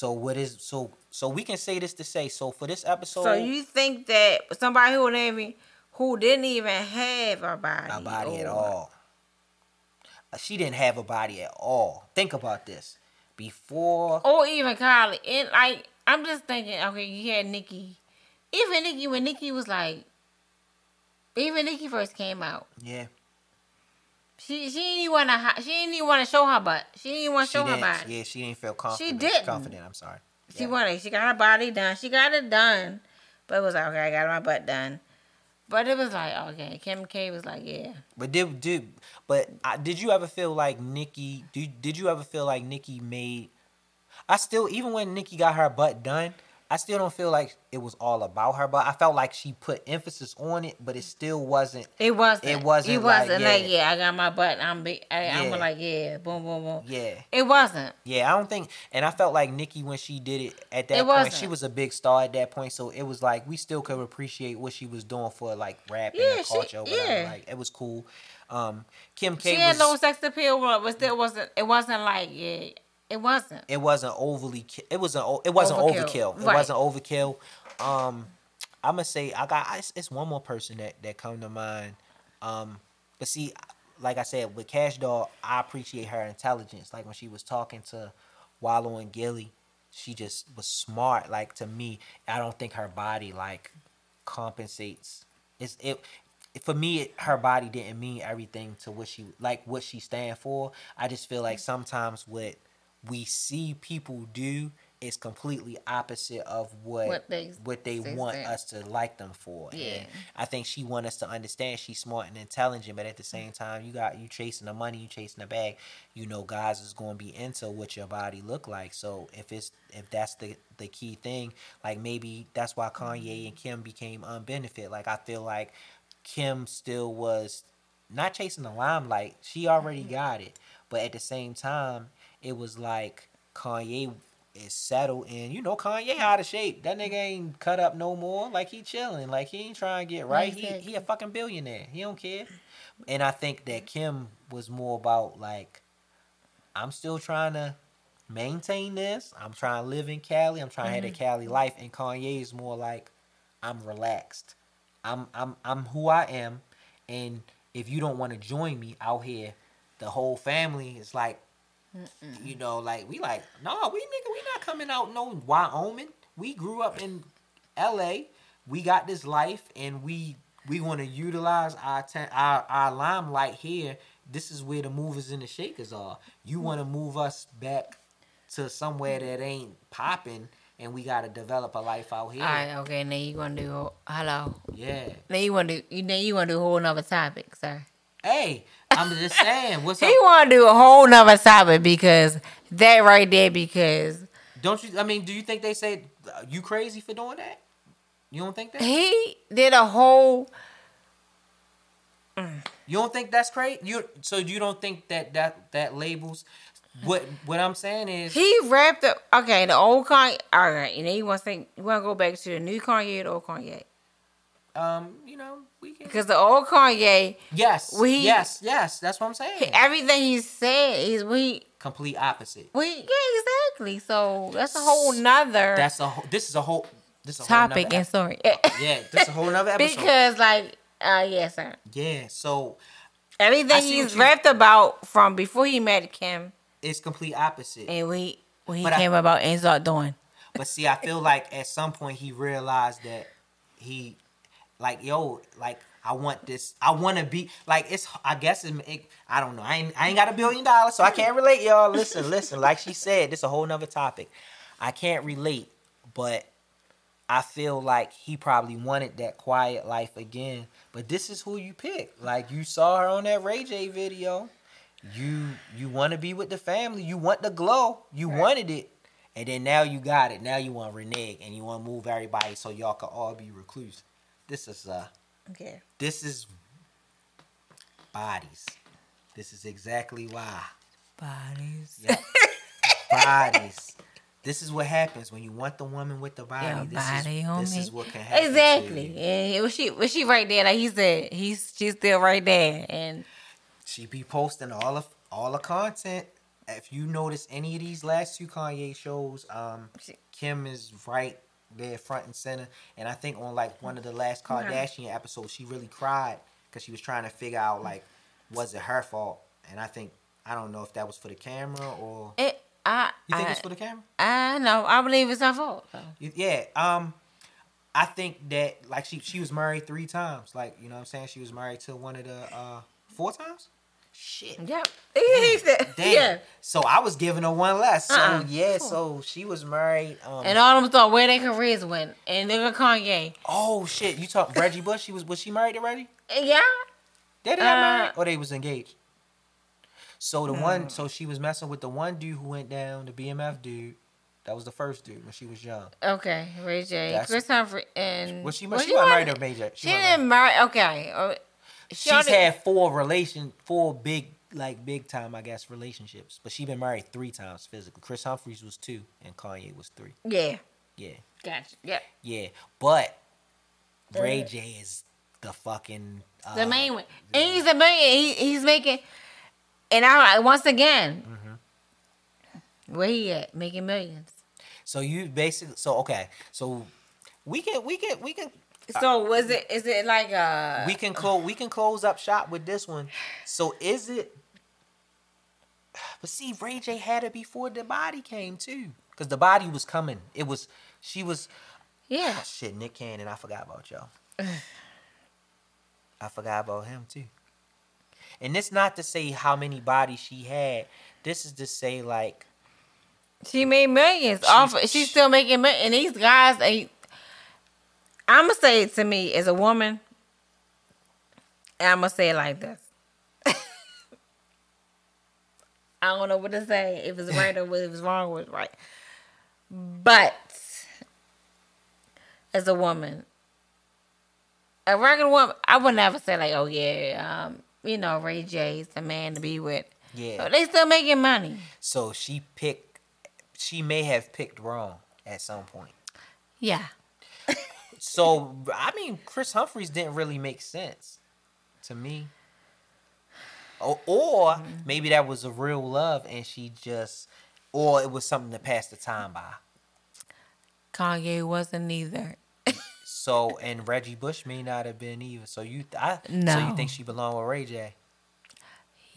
So what is so so we can say this to say so for this episode So you think that somebody who didn't even who didn't even have a body, a body at all. Uh, She didn't have a body at all. Think about this. Before or even Kylie, and like I'm just thinking, okay, you had Nikki, even Nikki when Nikki was like, even Nikki first came out, yeah, she she didn't even want to she didn't even want to show her butt. She didn't even want to show her didn't. body. Yeah, she didn't feel confident. She didn't. Confident. I'm sorry. She Yeah. wanted, she got her body done. She got it done. But it was like, okay, I got my butt done. But it was like, okay, Kim K was like, yeah. But did did but I, did you ever feel like Nikki? Did did you ever feel like Nikki made? I still even when Nikki got her butt done, I still don't feel like it was all about her. But I felt like she put emphasis on it, but it still wasn't. It wasn't. It wasn't It like, wasn't like, yeah. yeah, I got my butt. I'm big. I, I'm like, yeah, boom, boom, boom. Yeah, It wasn't. yeah. I don't think, and I felt like Nikki when she did it at that It point, wasn't. she was a big star at that point. So it was like we still could appreciate what she was doing for like rap Yeah, and she- culture. or whatever. yeah. Like it was cool. Um, Kim K She had was. no sex appeal, but still wasn't. It wasn't like, yeah, it wasn't. it wasn't overly it wasn't it wasn't Overkill. overkill, it Right. wasn't overkill. Um i'm gonna say i got it's, it's one more person that that come to mind. Um but see like i said with Kash Doll i appreciate her intelligence. Like when she was talking to Wallo and Gillie she just was smart. Like to me i don't think her body like compensates. It's it for me it, her body didn't mean everything to what she like what she stand for. I just feel like sometimes what we see people do is completely opposite of what What they- what they want us to like them for. Yeah. And I think she want us to understand she's smart and intelligent, but at the same time, you got you chasing the money, you chasing the bag. You know, guys is going to be into what your body look like. So if it's if that's the the key thing, like maybe that's why Kanye mm-hmm. and Kim became unbenefit. Like I feel like Kim still was not chasing the limelight. She already mm-hmm. got it, but at the same time, it was like Kanye is settled and you know Kanye out of shape. That nigga ain't cut up no more. Like he chilling. Like he ain't trying to get right. He he a fucking billionaire. He don't care. And I think that Kim was more about like I'm still trying to maintain this. I'm trying to live in Cali. I'm trying to have a mm-hmm. Cali life. And Kanye is more like I'm relaxed. I'm I'm I'm who I am. And if you don't want to join me out here, the whole family is like you know, like we like, no, we nigga, we not coming out no Wyoming. We grew up in L.A. We got this life, and we we want to utilize our ta- our our limelight here. This is where the movers and the shakers are. You mm. want to move us back to somewhere mm. that ain't popping, and we got to develop a life out here. All right, okay. Now you gonna do hello. Yeah. Now you wanna do you now you wanna do a whole nother topic, sir. Hey, I'm just saying. What's He up? wanna do a whole nother topic because that right there because Don't you? I mean, do you think they say uh, you crazy for doing that? You don't think that? he did a whole You don't think that's crazy? You so you don't think that that that labels what what I'm saying is he wrapped up okay, the old Kanye all right, and then you wanna think you wanna go back to the new Kanye or the old Kanye. um you know Because the old Kanye, yes we- yes yes that's what I'm saying everything he said is we complete opposite we yeah, exactly. So that's a whole nother that's a whole, this is a whole this is a topic whole and story. yeah this is a whole nother episode because like uh yes sir. yeah so Everything he's rapped about from before he met Kim it's complete opposite and we when he But I- came about and started doing. but see I feel like at some point he realized that he like yo like I want this. I want to be like it's. I guess it, it. I don't know. I ain't. I ain't got a billion dollars, so I can't relate, y'all. Listen, listen. Like she said, this a whole nother topic. I can't relate, but I feel like he probably wanted that quiet life again. But this is who you pick. Like you saw her on that Ray J video. You you want to be with the family. You want the glow. You wanted it. And then now you got it. Now you want to renege and you want to move everybody so y'all can all be recluse. This is uh Okay. this is bodies. This is exactly why. Bodies. Yep. bodies. This is what happens when you want the woman with the body. Your this body is, on this is what can happen. Exactly. And was she was she right there? Like he said, he's she's still right there. And She be posting all of all the content. If you notice any of these last two Kanye shows, um, Kim is right there front and center. And I think on like one of the last Kardashian episodes, she really cried because she was trying to figure out like, was it her fault? And I think I don't know if that was for the camera or it I you think I, it's for the camera. I know. I believe it's her fault. Yeah. Um, I think that like she she was married three times. Like you know what I'm saying she was married to one of the uh four times. Shit. Yep. He said, Damn. yeah. So I was giving her one less. So Uh-uh. yeah. So she was married. Um, And all them thought where their careers went. And look at Kanye. oh shit! You talk Reggie Bush. She was was she married to Reggie? Yeah. They didn't Uh, married or they was engaged. So the one, so she was messing with the one dude who went down, the BMF dude. That was the first dude when she was young. Okay. Ray J. That's- Kris Humphrey and Was she? was she wasn't married to married- Major. She wasn't didn't marry. Okay. She she's had four relation four big like big time I guess relationships, but she been married three times physically. Kris Humphries was two and Kanye was three. Yeah. Yeah, Gotcha. Yeah. yeah. But Ray Uh, J is the fucking uh, The main one. And he's a million. He, he's making. And I once again, Mm-hmm. where he at? Making millions. So you basically so okay. So we can we can we can So was it? Is it like uh? we can close we can close up shop with this one. So is it? But see, Ray J had it before the body came too, because the body was coming. It was she was yeah. Ah, shit, Nick Cannon. I forgot about y'all. I forgot about him too. And this not to say how many bodies she had. This is to say like She made millions She- off. She's still making millions. And these guys, they. I'm gonna say it to me as a woman. And I'm gonna say it like this. I don't know what to say. If it's right or what if it's wrong or it's right. But as a woman, a regular woman, I would never say like, "Oh yeah, um, you know, Ray J's the man to be with." yeah. But they still making money. So she picked. She may have picked wrong at some point. Yeah. So I mean, Kris Humphries didn't really make sense to me. Or, or maybe that was a real love, and she just, or it was something to pass the time by. Kanye wasn't either. So and Reggie Bush may not have been either. So you, I, so you think she belonged with Ray J?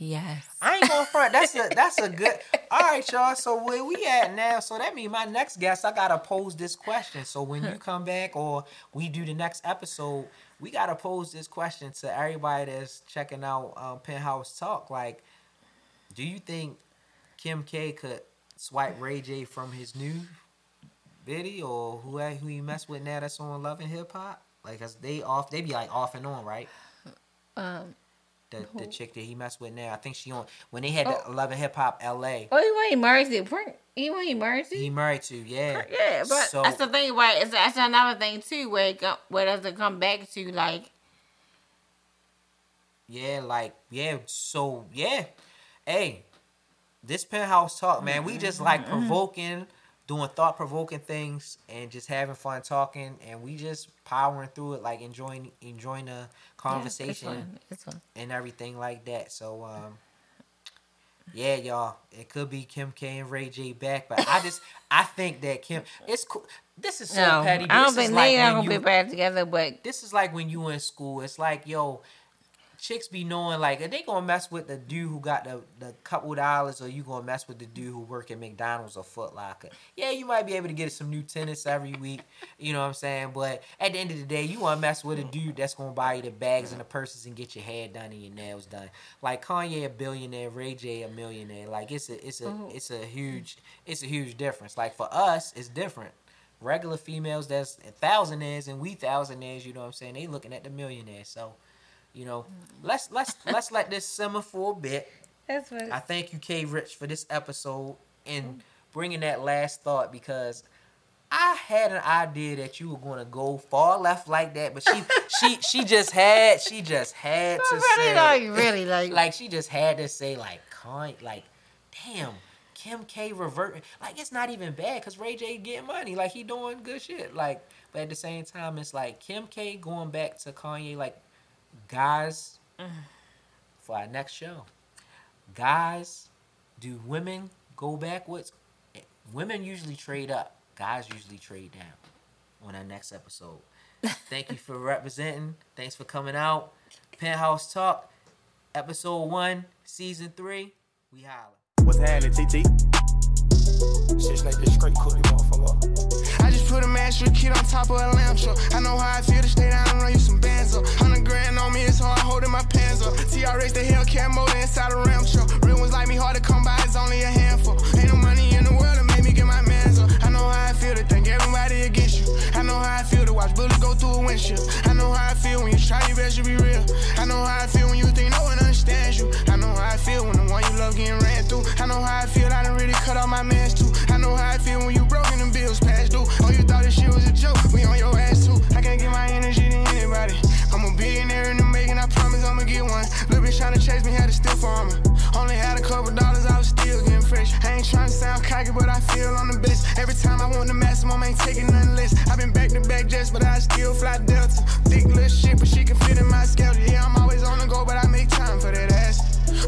Yes. I ain't going front. That's a that's a good. All right, y'all. So where we at now? So that means my next guest, I gotta pose this question. So when you come back or we do the next episode, we gotta pose this question to everybody that's checking out um, Penthouse Talk. Like, do you think Kim K could swipe Ray J from his new video or who who he mess with now that's on Love and Hip Hop? Like, cause they off, they be like off and on, right? Um. The, the uh-huh. chick that he messed with now. I think she on when they had Oh. the Love and Hip Hop L.A. Oh, he wasn't married to Prince. He wasn't married to. He married to yeah. yeah, but So- that's the thing. Why it's that's another thing too. Where it go, where does it come back to? Like, Yeah, like yeah. So yeah, hey, this penthouse talk, man. We just like mm-hmm. provoking, doing thought provoking things, and just having fun talking, and we just powering through it, like enjoying enjoying the yeah, it's conversation fun. It's fun. and everything like that. So um yeah, y'all, it could be Kim K and Ray J back, but I just I think that Kim it's cool. This is so No, petty. I don't This think they not when gonna you- be back together. But this is like when you in school. It's like, yo, chicks be knowing like are they gonna mess with the dude who got the, the couple dollars or you gonna mess with the dude who work at McDonald's or Foot Locker. Yeah, you might be able to get some new tennis every week. You know what I'm saying? But at the end of the day, you wanna mess with a dude that's gonna buy you the bags and the purses and get your hair done and your nails done. Like Kanye a billionaire, Ray J a millionaire. Like it's a it's a Oh. it's a huge it's a huge difference. Like for us, it's different. regular females that's thousandaires and we thousandaires, you know what I'm saying? They looking at the millionaires. So, you know, let's let's let's let this simmer for a bit. That's what. I thank you, K Rich, for this episode and mm. bringing that last thought because I had an idea that you were going to go far left like that, but she she she just had she just had to really say like really like like she just had to say like Kanye like damn Kim K reverting like it's not even bad because Ray J getting money like he doing good shit like but at the same time it's like Kim K going back to Kanye like guys mm. for our next show. Guys do women go backwards? Women usually trade up. Guys usually trade down on our next episode. Thank you for representing. Thanks for coming out. Penthouse talk episode one season three. We holla. What's happening, TT? Shit like this straight cookie motherfucker. Put a master kid on top of a lamp truck. I know how I feel to stay down and run you some bands up. Hundred grand on me, it's hard holding my pants up. TRX, the Hellcat motor inside a ram truck. Real ones like me, hard to come by, it's only a handful. Ain't no money to think against you. I know how I feel to watch bullets go through a windshield. I know how I feel when you try your best to be real. I know how I feel when you think no one understands you. I know how I feel when the one you love getting ran through. I know how I feel, I done really cut off my mans too. I know how I feel when you broke and them bills past due. Oh, you thought this shit was a joke? We on your ass too. I can't give my energy to anybody. I'm a billionaire in the making, I promise I'ma get one. Little bitch tryna chase me, had to steal for me. Only had a couple dollars, fresh. I ain't tryna sound cocky, but I feel on the best. Every time I want the maximum, ain't taking nothing less. i been back to back jets, but I still fly Delta. Thick little shit, but she can fit in my schedule. Yeah, I'm always on the go, but I make time for that.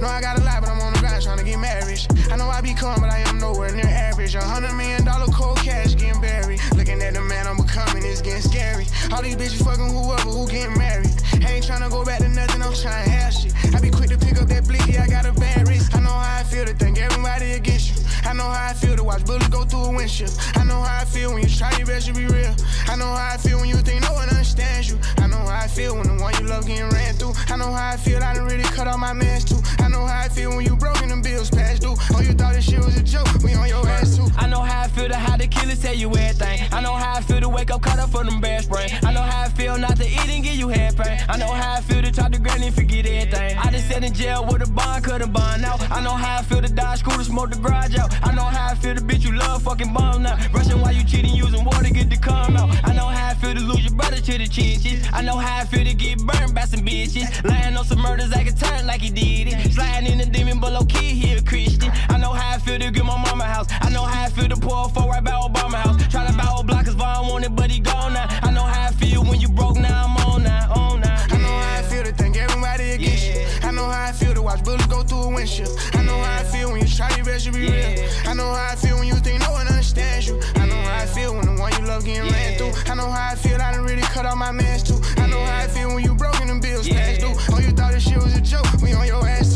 No, I got a lot, but I'm on the grind trying to get married. I know I be calm, but I am nowhere near average. A hundred million dollar cold cash getting buried. Looking at the man I'm becoming, it's getting scary. All these bitches fucking whoever who getting married. I ain't tryna go back to nothing, I'm trying to have shit. I be quick to pick up that blicky, I got a bad wrist. I know how I feel to think everybody against you. I know how I feel to watch bullets go through a windshield. I know how I feel when you try your best to be real. I know how I feel when you think no one understands you. I know how I feel when the one you love getting ran through. I know how I feel, I done really cut off my mans too. I know how I feel when you broke and them bills past due. Oh, you thought this shit was a joke? We on your ass too. I know how I feel to how the killers tell you everything. I know how I feel to wake up caught up for them bad sprain. I know how I feel not to eat and give you head pain. I know how I feel to talk to granny and forget everything. I just sat in jail with a bond, couldn't bond out. I know how I feel to die school to smoke the garage out. I know how I feel the bitch you love fucking bomb now. Rushing while you cheating, using water get to come out. I know how I feel to lose your brother to the chinches. I know how I feel to get burned by some bitches. Lying on some murders, I can turn like he did it. Sliding in the demon, but low key he a Christian. I know how I feel to get my mama house. I know how I feel to pour a four right by Obama house. Try to buy O'Block cause Von want it, but he gone now. I know how I feel when you broke now, I'm on now, on now. I know how I feel to think everybody against you. I know how I feel to watch bullets go through a windshield. I know how I feel when you try your best to be real. I know how I feel when you think no one understands you. I know how I feel when the one you love getting ran through. I know how I feel, I done really cut off my mans too. I know how I feel when you broke and bills past due. Oh, you thought this shit was a joke? We on your ass